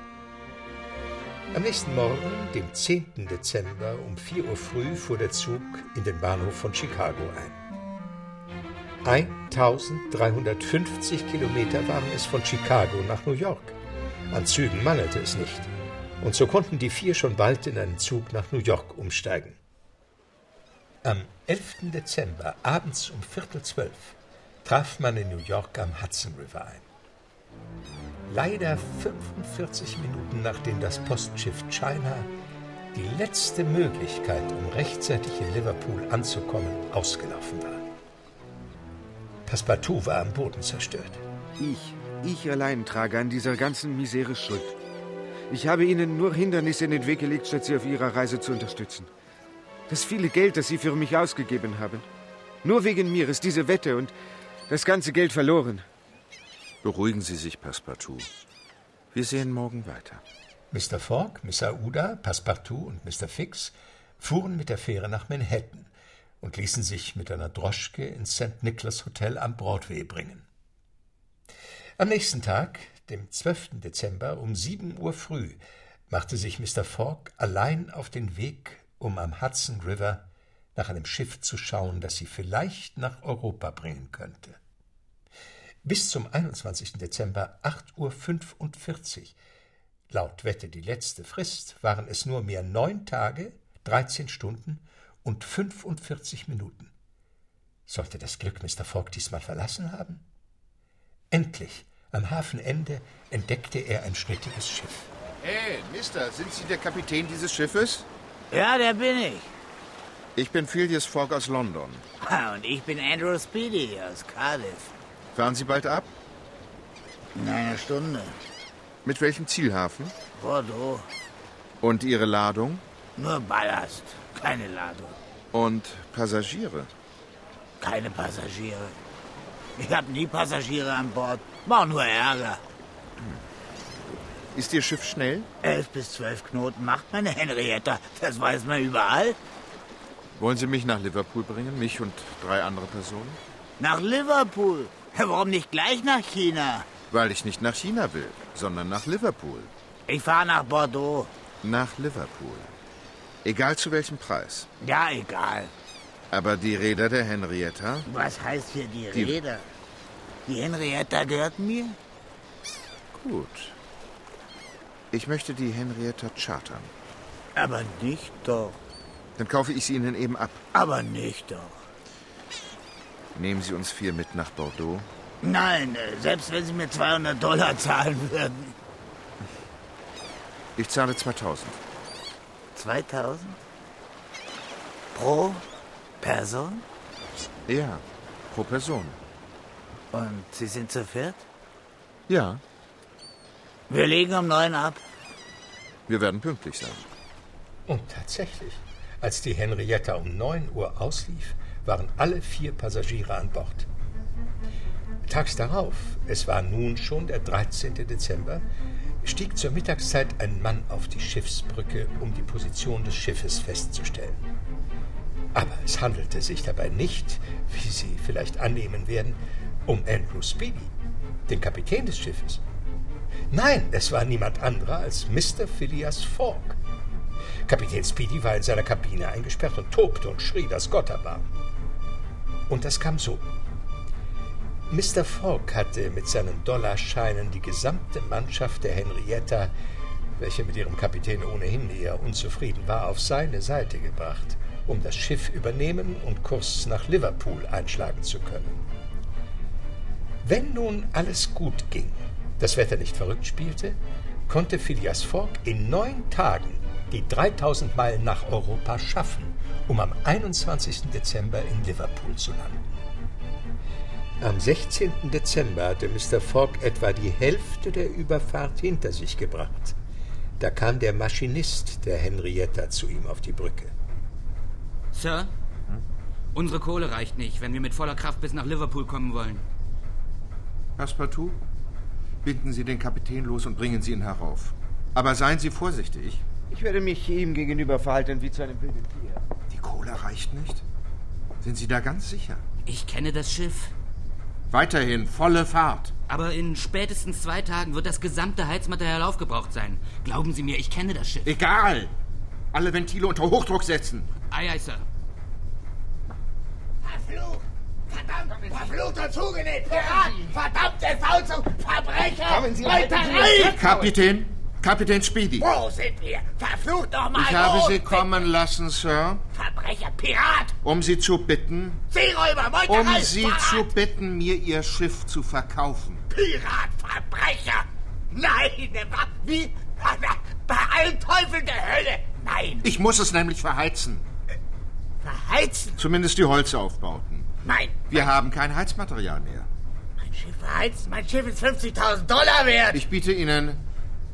Am nächsten Morgen, dem 10. Dezember um 4 Uhr früh, fuhr der Zug in den Bahnhof von Chicago ein. 1350 Kilometer waren es von Chicago nach New York. An Zügen mangelte es nicht. Und so konnten die vier schon bald in einen Zug nach New York umsteigen. Am 11. Dezember, abends um Viertel zwölf, traf man in New York am Hudson River ein. Leider 45 Minuten nachdem das Postschiff China die letzte Möglichkeit, um rechtzeitig in Liverpool anzukommen, ausgelaufen war. Passepartout war am Boden zerstört.
Ich, ich allein trage an dieser ganzen Misere Schuld. Ich habe Ihnen nur Hindernisse in den Weg gelegt, statt Sie auf Ihrer Reise zu unterstützen. Das viele Geld, das Sie für mich ausgegeben haben. Nur wegen mir ist diese Wette und das ganze Geld verloren.
Beruhigen Sie sich, Passepartout. Wir sehen morgen weiter.
Mr. Fogg, Miss Aouda, Passepartout und Mr. Fix fuhren mit der Fähre nach Manhattan und ließen sich mit einer Droschke ins St. Nicholas Hotel am Broadway bringen. Am nächsten Tag, dem 12. Dezember um 7 Uhr früh, machte sich Mr. Fogg allein auf den Weg, um am Hudson River nach einem Schiff zu schauen, das sie vielleicht nach Europa bringen könnte. Bis zum 21. Dezember 8.45 Uhr, laut Wette die letzte Frist, waren es nur mehr neun Tage, 13 Stunden und 45 Minuten. Sollte das Glück Mr. Fogg diesmal verlassen haben? Endlich, am Hafenende, entdeckte er ein schnittiges Schiff.
Hey, Mister, sind Sie der Kapitän dieses Schiffes?
Ja, der bin ich.
Ich bin Phileas Fogg aus London.
Und ich bin Andrew Speedy aus Cardiff.
Fahren Sie bald ab?
In einer Stunde.
Mit welchem Zielhafen?
Bordeaux.
Und Ihre Ladung?
Nur Ballast, keine Ladung.
Und Passagiere?
Keine Passagiere. Ich habe nie Passagiere an Bord. War nur Ärger.
Ist Ihr Schiff schnell?
Elf bis zwölf Knoten macht meine Henrietta. Das weiß man überall.
Wollen Sie mich nach Liverpool bringen? Mich und drei andere Personen?
Nach Liverpool? Warum nicht gleich nach China?
Weil ich nicht nach China will, sondern nach Liverpool.
Ich fahre nach Bordeaux.
Nach Liverpool. Egal zu welchem Preis.
Ja, egal.
Aber die Räder der Henrietta?
Was heißt hier die,
Die-
Räder? Die Henrietta gehört mir?
Gut. Ich möchte die Henrietta chartern.
Aber nicht doch.
Dann kaufe ich sie Ihnen eben ab.
Aber nicht doch.
Nehmen Sie uns vier mit nach Bordeaux.
Nein, äh, selbst wenn Sie mir 200 Dollar zahlen würden.
Ich zahle 2000.
2000? Pro
Person?
Ja, pro Person.
Und Sie sind zu viert?
Ja,
Wir legen um neun ab.
wir werden pünktlich sein.
Und tatsächlich, als die Henrietta um 9 Uhr auslief, waren alle vier Passagiere an Bord. Tags darauf, es war nun schon der 13. Dezember, stieg zur Mittagszeit ein Mann auf die Schiffsbrücke, um die Position des Schiffes festzustellen. Aber es handelte sich dabei nicht, wie Sie vielleicht annehmen werden, um Andrew Speedy, den Kapitän des Schiffes. Nein, es war niemand anderer als Mr. Phileas Fogg. Kapitän Speedy war in seiner Kabine eingesperrt und tobte und schrie, dass Gott erbarm. Und das kam so. Mr. Fogg hatte mit seinen Dollarscheinen die gesamte Mannschaft der Henrietta, welche mit ihrem Kapitän ohnehin eher unzufrieden war, auf seine Seite gebracht, um das Schiff übernehmen und Kurs nach Liverpool einschlagen zu können. Wenn nun alles gut ging, das Wetter nicht verrückt spielte, konnte Phileas Fogg in neun Tagen die 3000 Meilen nach Europa schaffen, um am 21. Dezember in Liverpool zu landen. Am 16. Dezember hatte Mr. Fogg etwa die Hälfte der Überfahrt hinter sich gebracht. Da kam der Maschinist der Henrietta zu ihm auf die Brücke.
Sir, unsere Kohle reicht nicht, wenn wir mit voller Kraft bis nach Liverpool kommen wollen.
Passepartout, binden Sie den Kapitän los und bringen Sie ihn herauf. Aber seien Sie vorsichtig.
Ich werde mich ihm gegenüber verhalten wie zu einem wilden Tier.
Kohle reicht nicht? Sind Sie da ganz sicher?
Ich kenne das Schiff.
Weiterhin volle Fahrt.
Aber in spätestens zwei Tagen wird das gesamte Heizmaterial aufgebraucht sein. Glauben Sie mir, ich kenne das Schiff.
Egal. Alle Ventile unter Hochdruck setzen.
Aye, aye, Sir.
Verflucht! Verdammt! Verfluchter Zugenäht! Pirat! Verdammte Faulzung! Verbrecher!
Kommen Sie,
Meuterei!
Kapitän, Kapitän Speedy.
Wo sind wir? Verflucht doch mal!
Ich habe Sie kommen lassen, Sir,
Verbrecher! Pirat!
um Sie zu bitten,
Seeräuber! Meuterei!
um Sie
Verrat,
zu bitten, mir Ihr Schiff zu verkaufen.
Pirat! Verbrecher! Nein! Wie? Bei allen Teufeln der Hölle! Nein!
Ich muss es nämlich verheizen.
Verheizen?
Zumindest die Holzaufbauten.
Nein!
Wir haben kein Heizmaterial mehr.
Mein Schiff verheizen? Mein Schiff ist 50.000 Dollar wert!
Ich biete Ihnen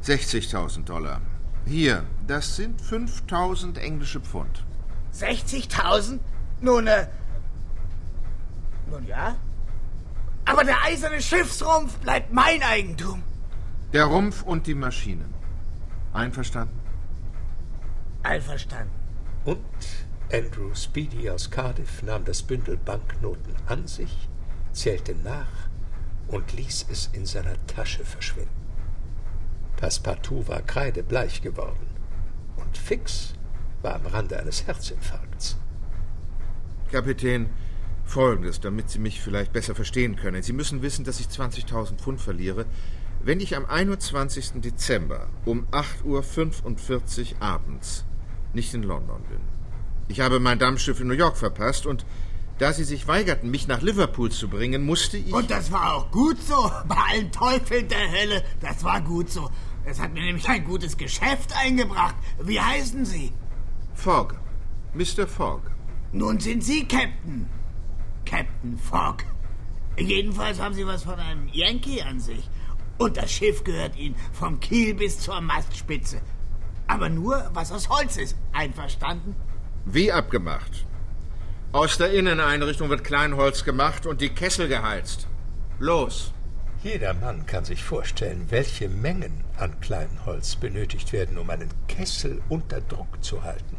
60.000 Dollar. Hier, das sind 5.000 englische Pfund.
60.000? Nun, äh. Nun ja. Aber der eiserne Schiffsrumpf bleibt mein Eigentum.
Der Rumpf und die Maschinen. Einverstanden?
Einverstanden.
Und Andrew Speedy aus Cardiff nahm das Bündel Banknoten an sich, zählte nach und ließ es in seiner Tasche verschwinden. Passepartout war kreidebleich geworden und Fix war am Rande eines Herzinfarkts.
Kapitän, folgendes, damit Sie mich vielleicht besser verstehen können. Sie müssen wissen, dass ich 20.000 Pfund verliere, wenn ich am 21. Dezember um 8.45 Uhr abends nicht in London bin. Ich habe mein Dampfschiff in New York verpasst und da Sie sich weigerten, mich nach Liverpool zu bringen, musste ich.
Und das war auch gut so. Bei allen Teufeln der Hölle. Das war gut so. Es hat mir nämlich ein gutes Geschäft eingebracht. Wie heißen Sie?
Fogg. Mr. Fogg.
Nun sind Sie Captain. Captain Fogg. Jedenfalls haben Sie was von einem Yankee an sich. Und das Schiff gehört Ihnen vom Kiel bis zur Mastspitze. Aber nur, was aus Holz ist. Einverstanden?
Wie abgemacht. Aus der Inneneinrichtung wird Kleinholz gemacht und die Kessel geheizt. Los!
Jeder Mann kann sich vorstellen, welche Mengen an Kleinholz benötigt werden, um einen Kessel unter Druck zu halten.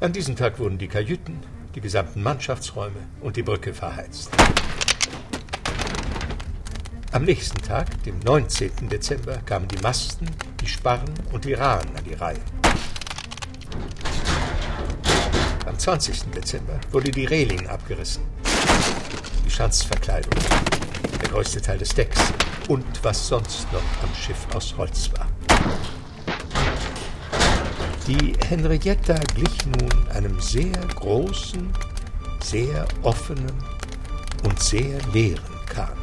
An diesem Tag wurden die Kajüten, die gesamten Mannschaftsräume und die Brücke verheizt. Am nächsten Tag, dem 19. Dezember, kamen die Masten, die Sparren und die Rahen an die Reihe. Am 20. Dezember wurde die Reling abgerissen, die Schanzverkleidung, der größte Teil des Decks und was sonst noch am Schiff aus Holz war. Die Henrietta glich nun einem sehr großen, sehr offenen und sehr leeren Kahn.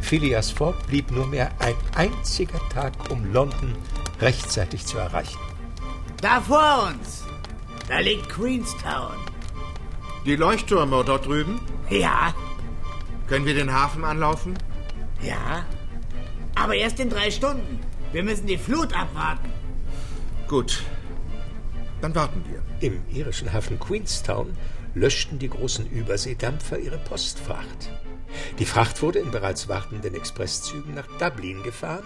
Phileas Fogg blieb nur mehr ein einziger Tag, um London rechtzeitig zu erreichen.
Da vor uns. Da liegt Queenstown.
Die Leuchttürme dort drüben?
Ja.
Können wir den Hafen anlaufen?
Ja. Aber erst in drei Stunden. Wir müssen die Flut abwarten.
Gut. Dann warten wir.
Im irischen Hafen Queenstown löschten die großen Überseedampfer ihre Postfracht. Die Fracht wurde in bereits wartenden Expresszügen nach Dublin gefahren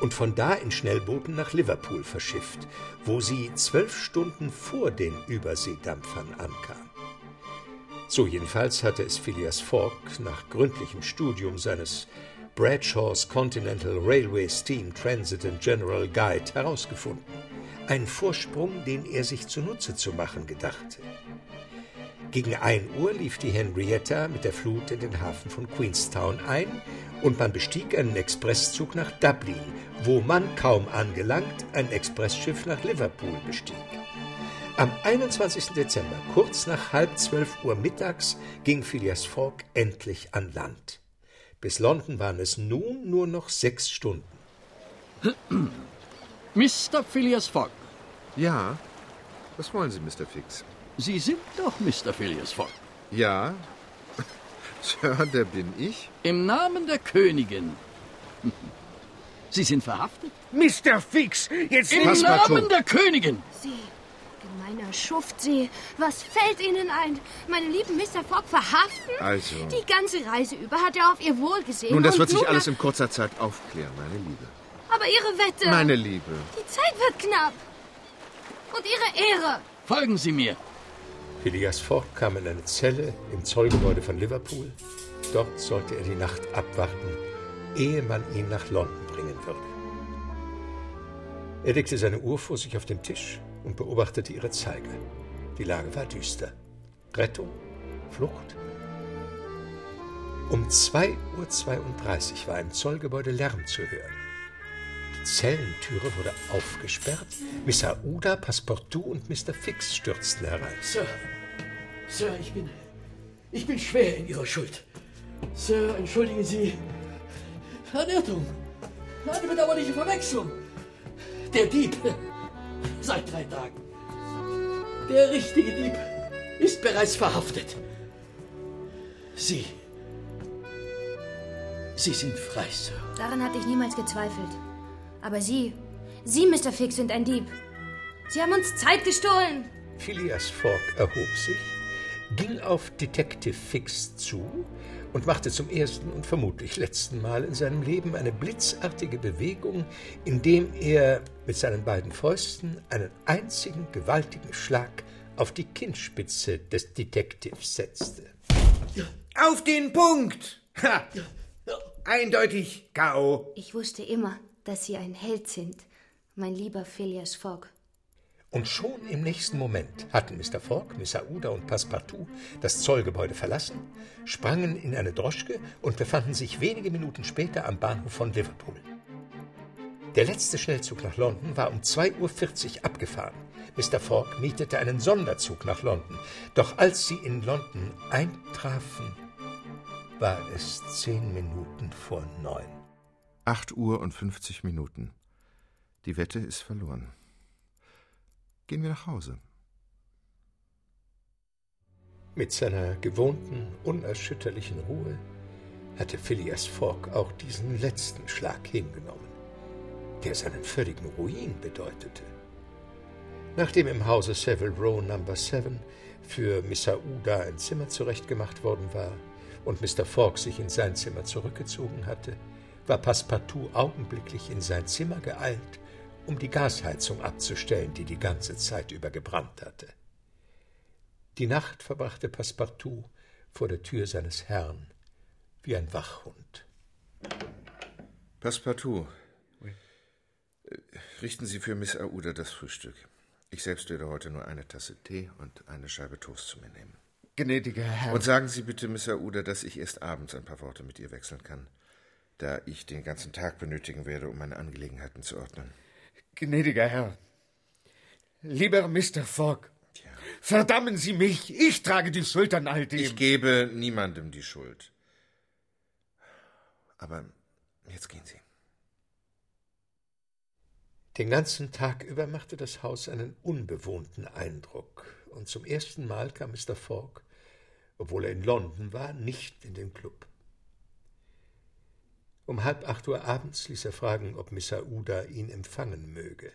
und von da in Schnellbooten nach Liverpool verschifft, wo sie zwölf Stunden vor den Überseedampfern ankam. So jedenfalls hatte es Phileas Fogg nach gründlichem Studium seines Bradshaw's Continental Railway Steam Transit and General Guide herausgefunden. Ein Vorsprung, den er sich zunutze zu machen gedachte. Gegen 1 Uhr lief die Henrietta mit der Flut in den Hafen von Queenstown ein und man bestieg einen Expresszug nach Dublin, wo man, kaum angelangt, ein Expressschiff nach Liverpool bestieg. Am 21. Dezember, kurz nach halb zwölf Uhr mittags, ging Phileas Fogg endlich an Land. Bis London waren es nun nur noch sechs Stunden.
Mr. Phileas Fogg.
Ja. Was wollen Sie, Mr. Fix?
Sie sind doch Mr. Phileas Fogg.
Ja. Sir, der bin ich.
Im Namen der Königin. Sie sind verhaftet?
Mr. Fix, jetzt
Im Namen der Königin.
Sie, gemeiner Schuft, Sie, was fällt Ihnen ein? Meinen lieben Mr. Fogg verhaften?
Also.
Die ganze Reise über hat er auf Ihr Wohl gesehen.
Nun, das
und
wird sich alles in kurzer Zeit aufklären, meine Liebe.
Aber Ihre Wette.
Meine Liebe.
Die Zeit wird knapp. Und Ihre Ehre.
Folgen Sie mir.
Phileas Fogg kam in eine Zelle im Zollgebäude von Liverpool. Dort sollte er die Nacht abwarten, ehe man ihn nach London bringen würde. Er legte seine Uhr vor sich auf den Tisch und beobachtete ihre Zeiger. Die Lage war düster. Rettung, Flucht. Um 2.32 Uhr war im Zollgebäude Lärm zu hören. Die Zellentüre wurde aufgesperrt. Miss Aouda, Passepartout und Mr. Fix stürzten herein.
Sir, Sir, ich bin. Ich bin schwer in Ihrer Schuld. Sir, entschuldigen Sie. Eine Irrtum. Eine bedauerliche Verwechslung. Der Dieb. Seit drei Tagen. Der richtige Dieb ist bereits verhaftet. Sie. Sie sind frei, Sir.
Daran hatte ich niemals gezweifelt. Aber Sie, Sie, Mr. Fix, sind ein Dieb. Sie haben uns Zeit gestohlen.
Phileas Fogg erhob sich, ging auf Detective Fix zu und machte zum ersten und vermutlich letzten Mal in seinem Leben eine blitzartige Bewegung, indem er mit seinen beiden Fäusten einen einzigen gewaltigen Schlag auf die Kinnspitze des Detectives setzte.
Auf den Punkt! Ha! Eindeutig K.O.
Ich wusste immer, dass Sie ein Held sind, mein lieber Phileas Fogg.
Und schon im nächsten Moment hatten Mr. Fogg, Miss Aouda und Passepartout das Zollgebäude verlassen, sprangen in eine Droschke und befanden sich wenige Minuten später am Bahnhof von Liverpool. Der letzte Schnellzug nach London war um 2.40 Uhr abgefahren. Mr. Fogg mietete einen Sonderzug nach London. Doch als sie in London eintrafen, war es zehn Minuten vor neun.
Acht Uhr und 50 Minuten. Die Wette ist verloren. Gehen wir nach Hause.
Mit seiner gewohnten, unerschütterlichen Ruhe hatte Phileas Fogg auch diesen letzten Schlag hingenommen, der seinen völligen Ruin bedeutete. Nachdem im Hause Savile Row Number 7 für Miss Aouda ein Zimmer zurechtgemacht worden war und Mr. Fogg sich in sein Zimmer zurückgezogen hatte, war Passepartout augenblicklich in sein Zimmer geeilt, um die Gasheizung abzustellen, die die ganze Zeit über gebrannt hatte. Die Nacht verbrachte Passepartout vor der Tür seines Herrn, wie ein Wachhund.
Passepartout. Äh, Richten Sie für Miss Aouda das Frühstück. Ich selbst werde heute nur eine Tasse Tee und eine Scheibe Toast zu mir nehmen.
Gnädiger Herr.
Und sagen Sie bitte Miss Aouda, dass ich erst abends ein paar Worte mit ihr wechseln kann, da ich den ganzen Tag benötigen werde, um meine Angelegenheiten zu ordnen.
Gnädiger Herr. Lieber Mr. Fogg. Verdammen Sie mich. Ich trage die Schuld an all dem.
Ich gebe niemandem die Schuld. Aber jetzt gehen Sie.
Den ganzen Tag über machte das Haus einen unbewohnten Eindruck, und zum ersten Mal kam Mr. Fogg, obwohl er in London war, nicht in den Club. Um halb acht Uhr abends ließ er fragen, ob Miss Aouda ihn empfangen möge.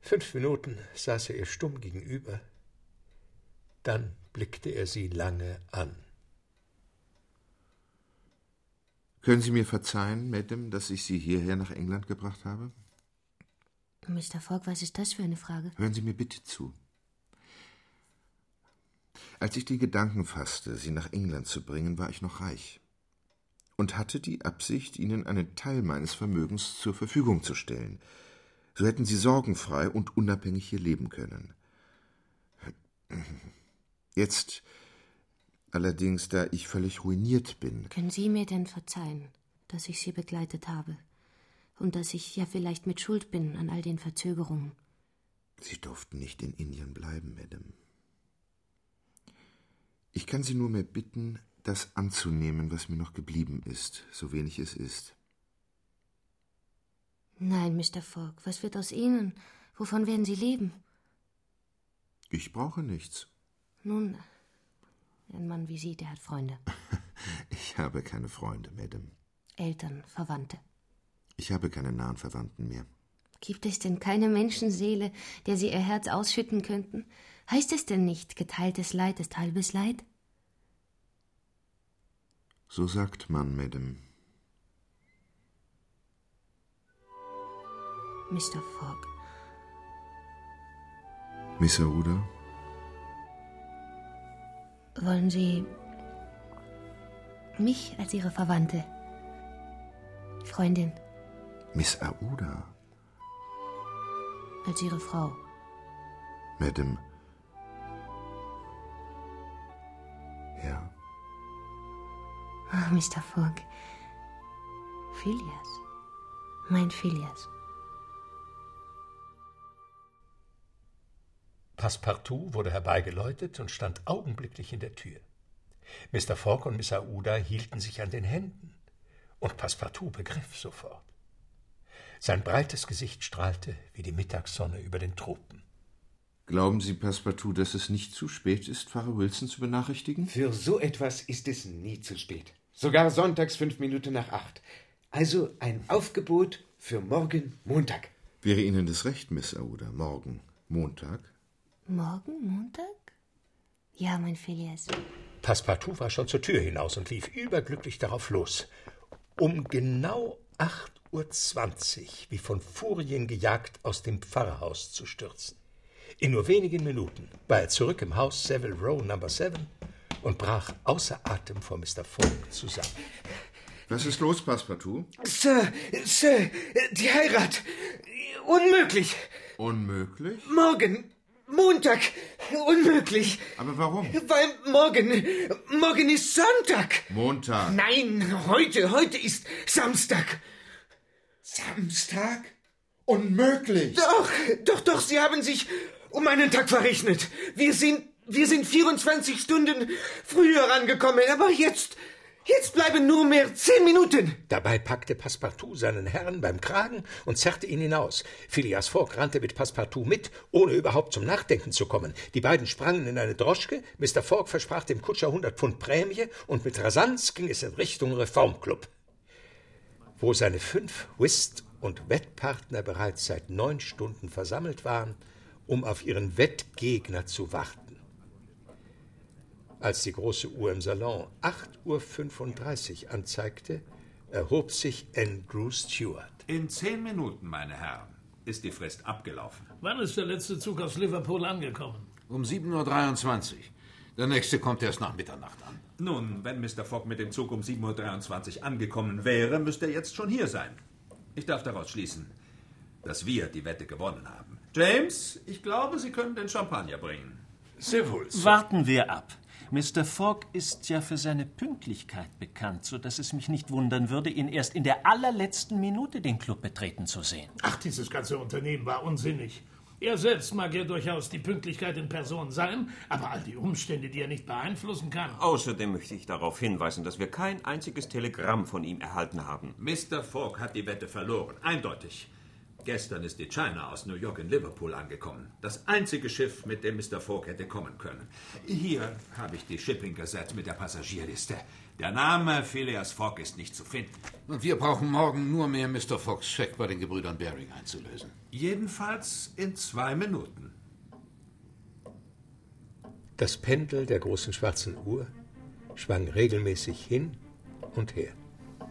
Fünf Minuten saß er ihr stumm gegenüber, dann blickte er sie lange an.
Können Sie mir verzeihen, Madame, dass ich Sie hierher nach England gebracht habe?
Mr. Fogg, was ist das für eine Frage?
Hören Sie mir bitte zu. Als ich die Gedanken fasste, Sie nach England zu bringen, war ich noch reich und hatte die Absicht, Ihnen einen Teil meines Vermögens zur Verfügung zu stellen. So hätten Sie sorgenfrei und unabhängig hier leben können. Jetzt allerdings, da ich völlig ruiniert bin.
Können Sie mir denn verzeihen, dass ich Sie begleitet habe? Und dass ich ja vielleicht mit Schuld bin an all den Verzögerungen?
Sie durften nicht in Indien bleiben, Madame. Ich kann Sie nur mehr bitten, das anzunehmen, was mir noch geblieben ist, so wenig es ist.
Nein, Mr. Fogg, was wird aus Ihnen? Wovon werden Sie leben?
Ich brauche nichts.
Nun, ein Mann wie Sie, der hat Freunde.
Ich habe keine Freunde, Madame.
Eltern, Verwandte.
Ich habe keine nahen Verwandten mehr.
Gibt es denn keine Menschenseele, der Sie Ihr Herz ausschütten könnten? Heißt es denn nicht, geteiltes Leid ist halbes Leid?
So sagt man, Madame.
Mr. Fogg.
Miss Aouda?
Wollen Sie mich als Ihre Verwandte, Freundin,
Miss Aouda?
als Ihre Frau?
Madame. Ja.
Ach, Mr. Fogg. Phileas. Mein Phileas.
Passepartout wurde herbeigeläutet und stand augenblicklich in der Tür. Mr. Fogg und Miss Aouda hielten sich an den Händen, und Passepartout begriff sofort. Sein breites Gesicht strahlte wie die Mittagssonne über den Tropen.
Glauben Sie, Passepartout, dass es nicht zu spät ist, Pfarrer Wilson zu benachrichtigen?
Für so etwas ist es nie zu spät. Sogar sonntags fünf Minuten nach acht. Also ein Aufgebot für morgen Montag.
Wäre Ihnen das recht, Miss Aouda? Morgen Montag?
Morgen, Montag? Ja, mein Phileas.
Passepartout war schon zur Tür hinaus und lief überglücklich darauf los. Um genau 8.20 Uhr, wie von Furien gejagt, aus dem Pfarrhaus zu stürzen. In nur wenigen Minuten war er zurück im Haus Savile Row Number 7 und brach außer Atem vor Mr. Fogg zusammen.
Was ist los, Passepartout?
Sir, Sir, die Heirat. Unmöglich.
Unmöglich?
Morgen, Montag, unmöglich.
Aber warum?
Weil morgen, morgen ist Sonntag.
Montag.
Nein, heute, heute ist Samstag.
Samstag? Unmöglich.
Doch, doch, doch, Sie haben sich um einen Tag verrechnet. Wir sind, wir sind 24 Stunden früher angekommen, aber jetzt, jetzt bleiben nur mehr zehn Minuten.
Dabei packte Passepartout seinen Herrn beim Kragen und zerrte ihn hinaus. Phileas Fogg rannte mit Passepartout mit, ohne überhaupt zum Nachdenken zu kommen. Die beiden sprangen in eine Droschke, Mr. Fogg versprach dem Kutscher 100 Pfund Prämie und mit Rasanz ging es in Richtung Reformclub. Wo seine fünf Whist- und Wettpartner bereits seit neun Stunden versammelt waren, um auf ihren Wettgegner zu warten. Als die große Uhr im Salon 8.35 Uhr anzeigte, erhob sich Andrew Stewart.
In zehn Minuten, meine Herren, ist die Frist abgelaufen.
Wann ist der letzte Zug aus Liverpool angekommen?
Um 7.23 Uhr. Der nächste kommt erst nach Mitternacht an.
Nun, wenn Mr. Fogg mit dem Zug um 7.23 Uhr angekommen wäre, müsste er jetzt schon hier sein. Ich darf daraus schließen, dass wir die Wette gewonnen haben. James, ich glaube, Sie können den Champagner bringen.
Sehr wohl.
Warten wir ab. Mr. Fogg ist ja für seine Pünktlichkeit bekannt, so dass es mich nicht wundern würde, ihn erst in der allerletzten Minute den Club betreten zu sehen.
Ach, dieses ganze Unternehmen war unsinnig. Er selbst mag ja durchaus die Pünktlichkeit in Person sein, aber all die Umstände, die er nicht beeinflussen kann.
Außerdem möchte ich darauf hinweisen, dass wir kein einziges Telegramm von ihm erhalten haben.
Mr. Fogg hat die Wette verloren, eindeutig. Gestern ist die China aus New York in Liverpool angekommen. Das einzige Schiff, mit dem Mr. Fogg hätte kommen können. Hier habe ich die Shipping Gazette mit der Passagierliste. Der Name Phileas Fogg ist nicht zu finden.
Und wir brauchen morgen nur mehr Mr. Foggs Scheck bei den Gebrüdern Baring einzulösen.
Jedenfalls in zwei Minuten.
Das Pendel der großen schwarzen Uhr schwang regelmäßig hin und her.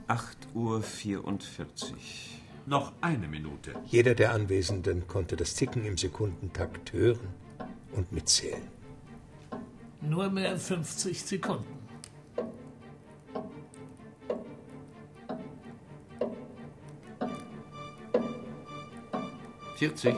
8 Uhr 44.
Noch eine Minute.
Jeder der Anwesenden konnte das Ticken im Sekundentakt hören und mitzählen.
Nur mehr 50 Sekunden.
Vierzig.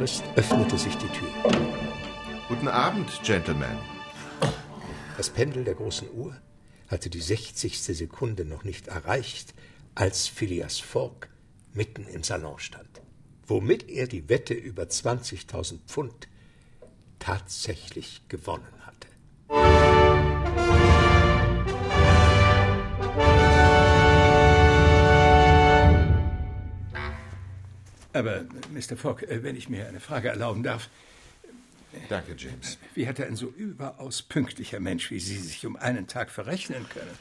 Frist öffnete sich die Tür.
Guten Abend, Gentlemen.
Das Pendel der großen Uhr hatte die 60. Sekunde noch nicht erreicht, als Phileas Fogg mitten im Salon stand, womit er die Wette über 20.000 Pfund tatsächlich gewonnen hatte. Aber, Mr. Fogg, äh, wenn ich mir eine Frage erlauben darf.
Danke, James.
Wie hätte ein so überaus pünktlicher Mensch wie Sie sich um einen Tag verrechnen können?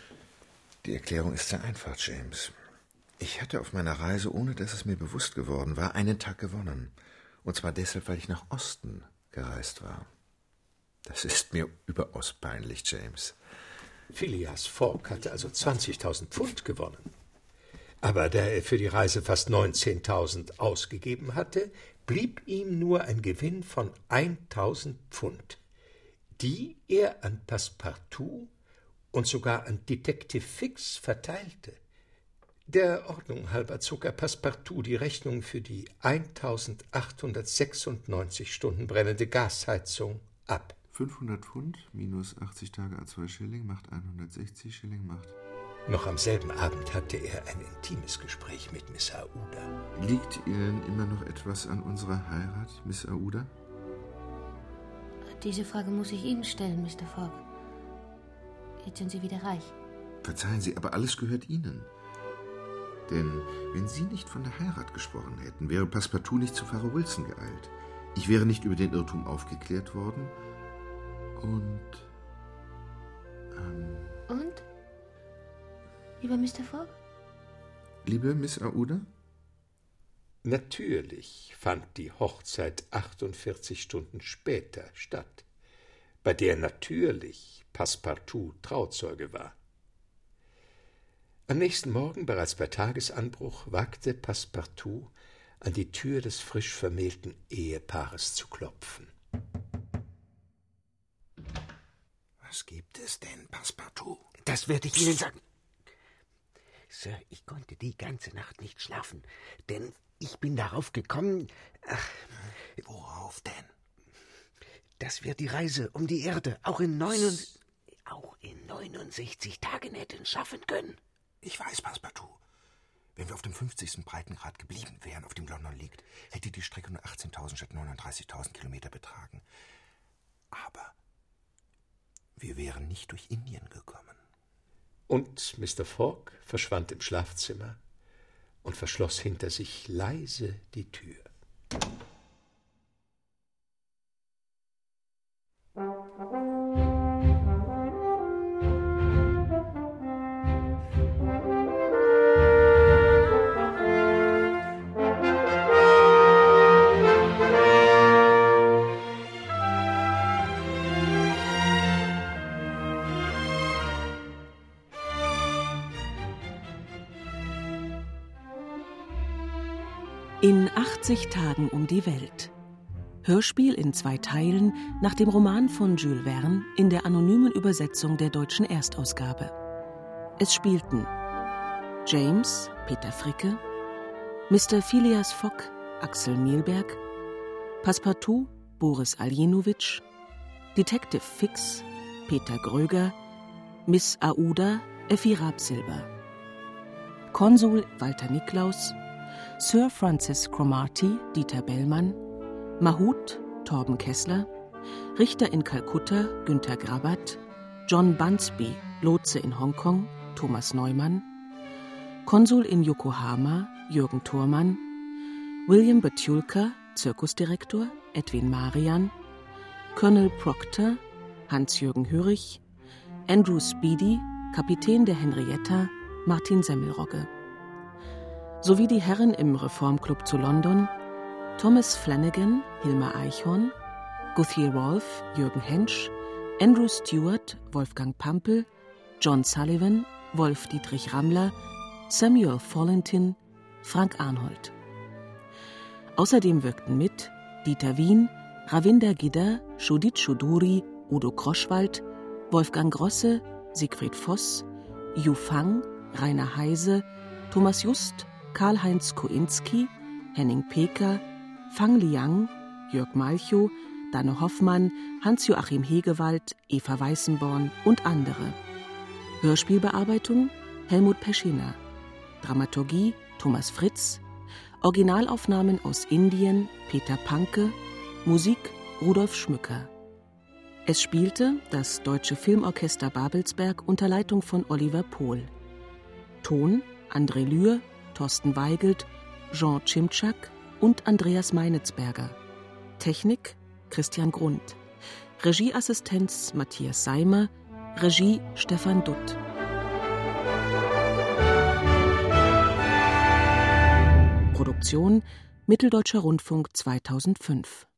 Die Erklärung ist sehr einfach, James. Ich hatte auf meiner Reise, ohne dass es mir bewusst geworden war, einen Tag gewonnen. Und zwar deshalb, weil ich nach Osten gereist war. Das ist mir überaus peinlich, James.
Phileas Fogg hatte also 20.000 Pfund gewonnen. Aber da er für die Reise fast 19.000 ausgegeben hatte, blieb ihm nur ein Gewinn von 1.000 Pfund, die er an Passepartout und sogar an Detective Fix verteilte. Der Ordnung halber zog er Passepartout die Rechnung für die 1896 Stunden brennende Gasheizung ab.
500 Pfund minus 80 Tage A2 Schilling macht 160 Schilling macht.
Noch am selben Abend hatte er ein intimes Gespräch mit Miss Aouda.
Liegt Ihnen immer noch etwas an unserer Heirat, Miss Aouda?
Diese Frage muss ich Ihnen stellen, Mr. Fogg. Jetzt sind Sie wieder reich.
Verzeihen Sie, aber alles gehört Ihnen. Denn wenn Sie nicht von der Heirat gesprochen hätten, wäre Passepartout nicht zu Pfarrer Wilson geeilt. Ich wäre nicht über den Irrtum aufgeklärt worden. Und. Ähm,
Und? Lieber Mr. Fogg?
liebe Miss Aouda?
Natürlich fand die Hochzeit 48 Stunden später statt, bei der natürlich Passepartout Trauzeuge war. Am nächsten Morgen, bereits bei Tagesanbruch, wagte Passepartout an die Tür des frisch vermählten Ehepaares zu klopfen.
Was gibt es denn, Passepartout? Das werde ich Ihnen sagen. Sir, ich konnte die ganze Nacht nicht schlafen, denn ich bin darauf gekommen. Ach,
Worauf denn?
dass wir die Reise um die Erde auch in, neun, auch in 69 Tagen hätten schaffen können.
Ich weiß, Passepartout. Wenn wir auf dem 50. Breitengrad geblieben wären, auf dem London liegt, hätte die Strecke nur 18.000 statt 39.000 Kilometer betragen. Aber wir wären nicht durch Indien gekommen.
Und Mr. Fogg verschwand im Schlafzimmer und verschloss hinter sich leise die Tür.
In 80 Tagen um die Welt. Hörspiel in zwei Teilen nach dem Roman von Jules Verne in der anonymen Übersetzung der deutschen Erstausgabe. Es spielten James Peter Fricke, Mr. Phileas Fogg Axel Mielberg, Passepartout Boris Aljenovic, Detective Fix Peter Gröger, Miss Aouda Effi Rabsilber, Konsul Walter Niklaus, Sir Francis Cromarty Dieter Bellmann, Mahut Torben Kessler, Richter in Kalkutta Günter Grabat, John Bunsby Lotse in Hongkong Thomas Neumann, Konsul in Yokohama Jürgen Thormann, William Betulka Zirkusdirektor Edwin Marian, Colonel Proctor Hans-Jürgen Hürrich, Andrew Speedy Kapitän der Henrietta Martin Semmelrogge sowie die Herren im Reformclub zu London Thomas Flanagan Hilmar Eichhorn, Guthier Rolfe Jürgen Hensch, Andrew Stewart Wolfgang Pampel, John Sullivan Wolf Dietrich Rammler, Samuel Follentin, Frank Arnhold. Außerdem wirkten mit Dieter Wien, Ravinder Gidda, Judith Choduri, Udo Kroschwald, Wolfgang Grosse, Siegfried Voss, Yu Fang, Rainer Heise, Thomas Just, Karl-Heinz Koinski, Henning Peker, Fang Liang, Jörg Malchow, Danne Hoffmann, Hans-Joachim Hegewald, Eva Weißenborn und andere. Hörspielbearbeitung Helmut Peschiner. Dramaturgie Thomas Fritz. Originalaufnahmen aus Indien Peter Panke. Musik Rudolf Schmücker. Es spielte das Deutsche Filmorchester Babelsberg unter Leitung von Oliver Pohl. Ton André Lühr, Thorsten Weigelt, Jean Chimczak und Andreas Meinitzberger. Technik Christian Grund. Regieassistenz Matthias Seimer. Regie Stefan Dutt. Produktion Mitteldeutscher Rundfunk 2005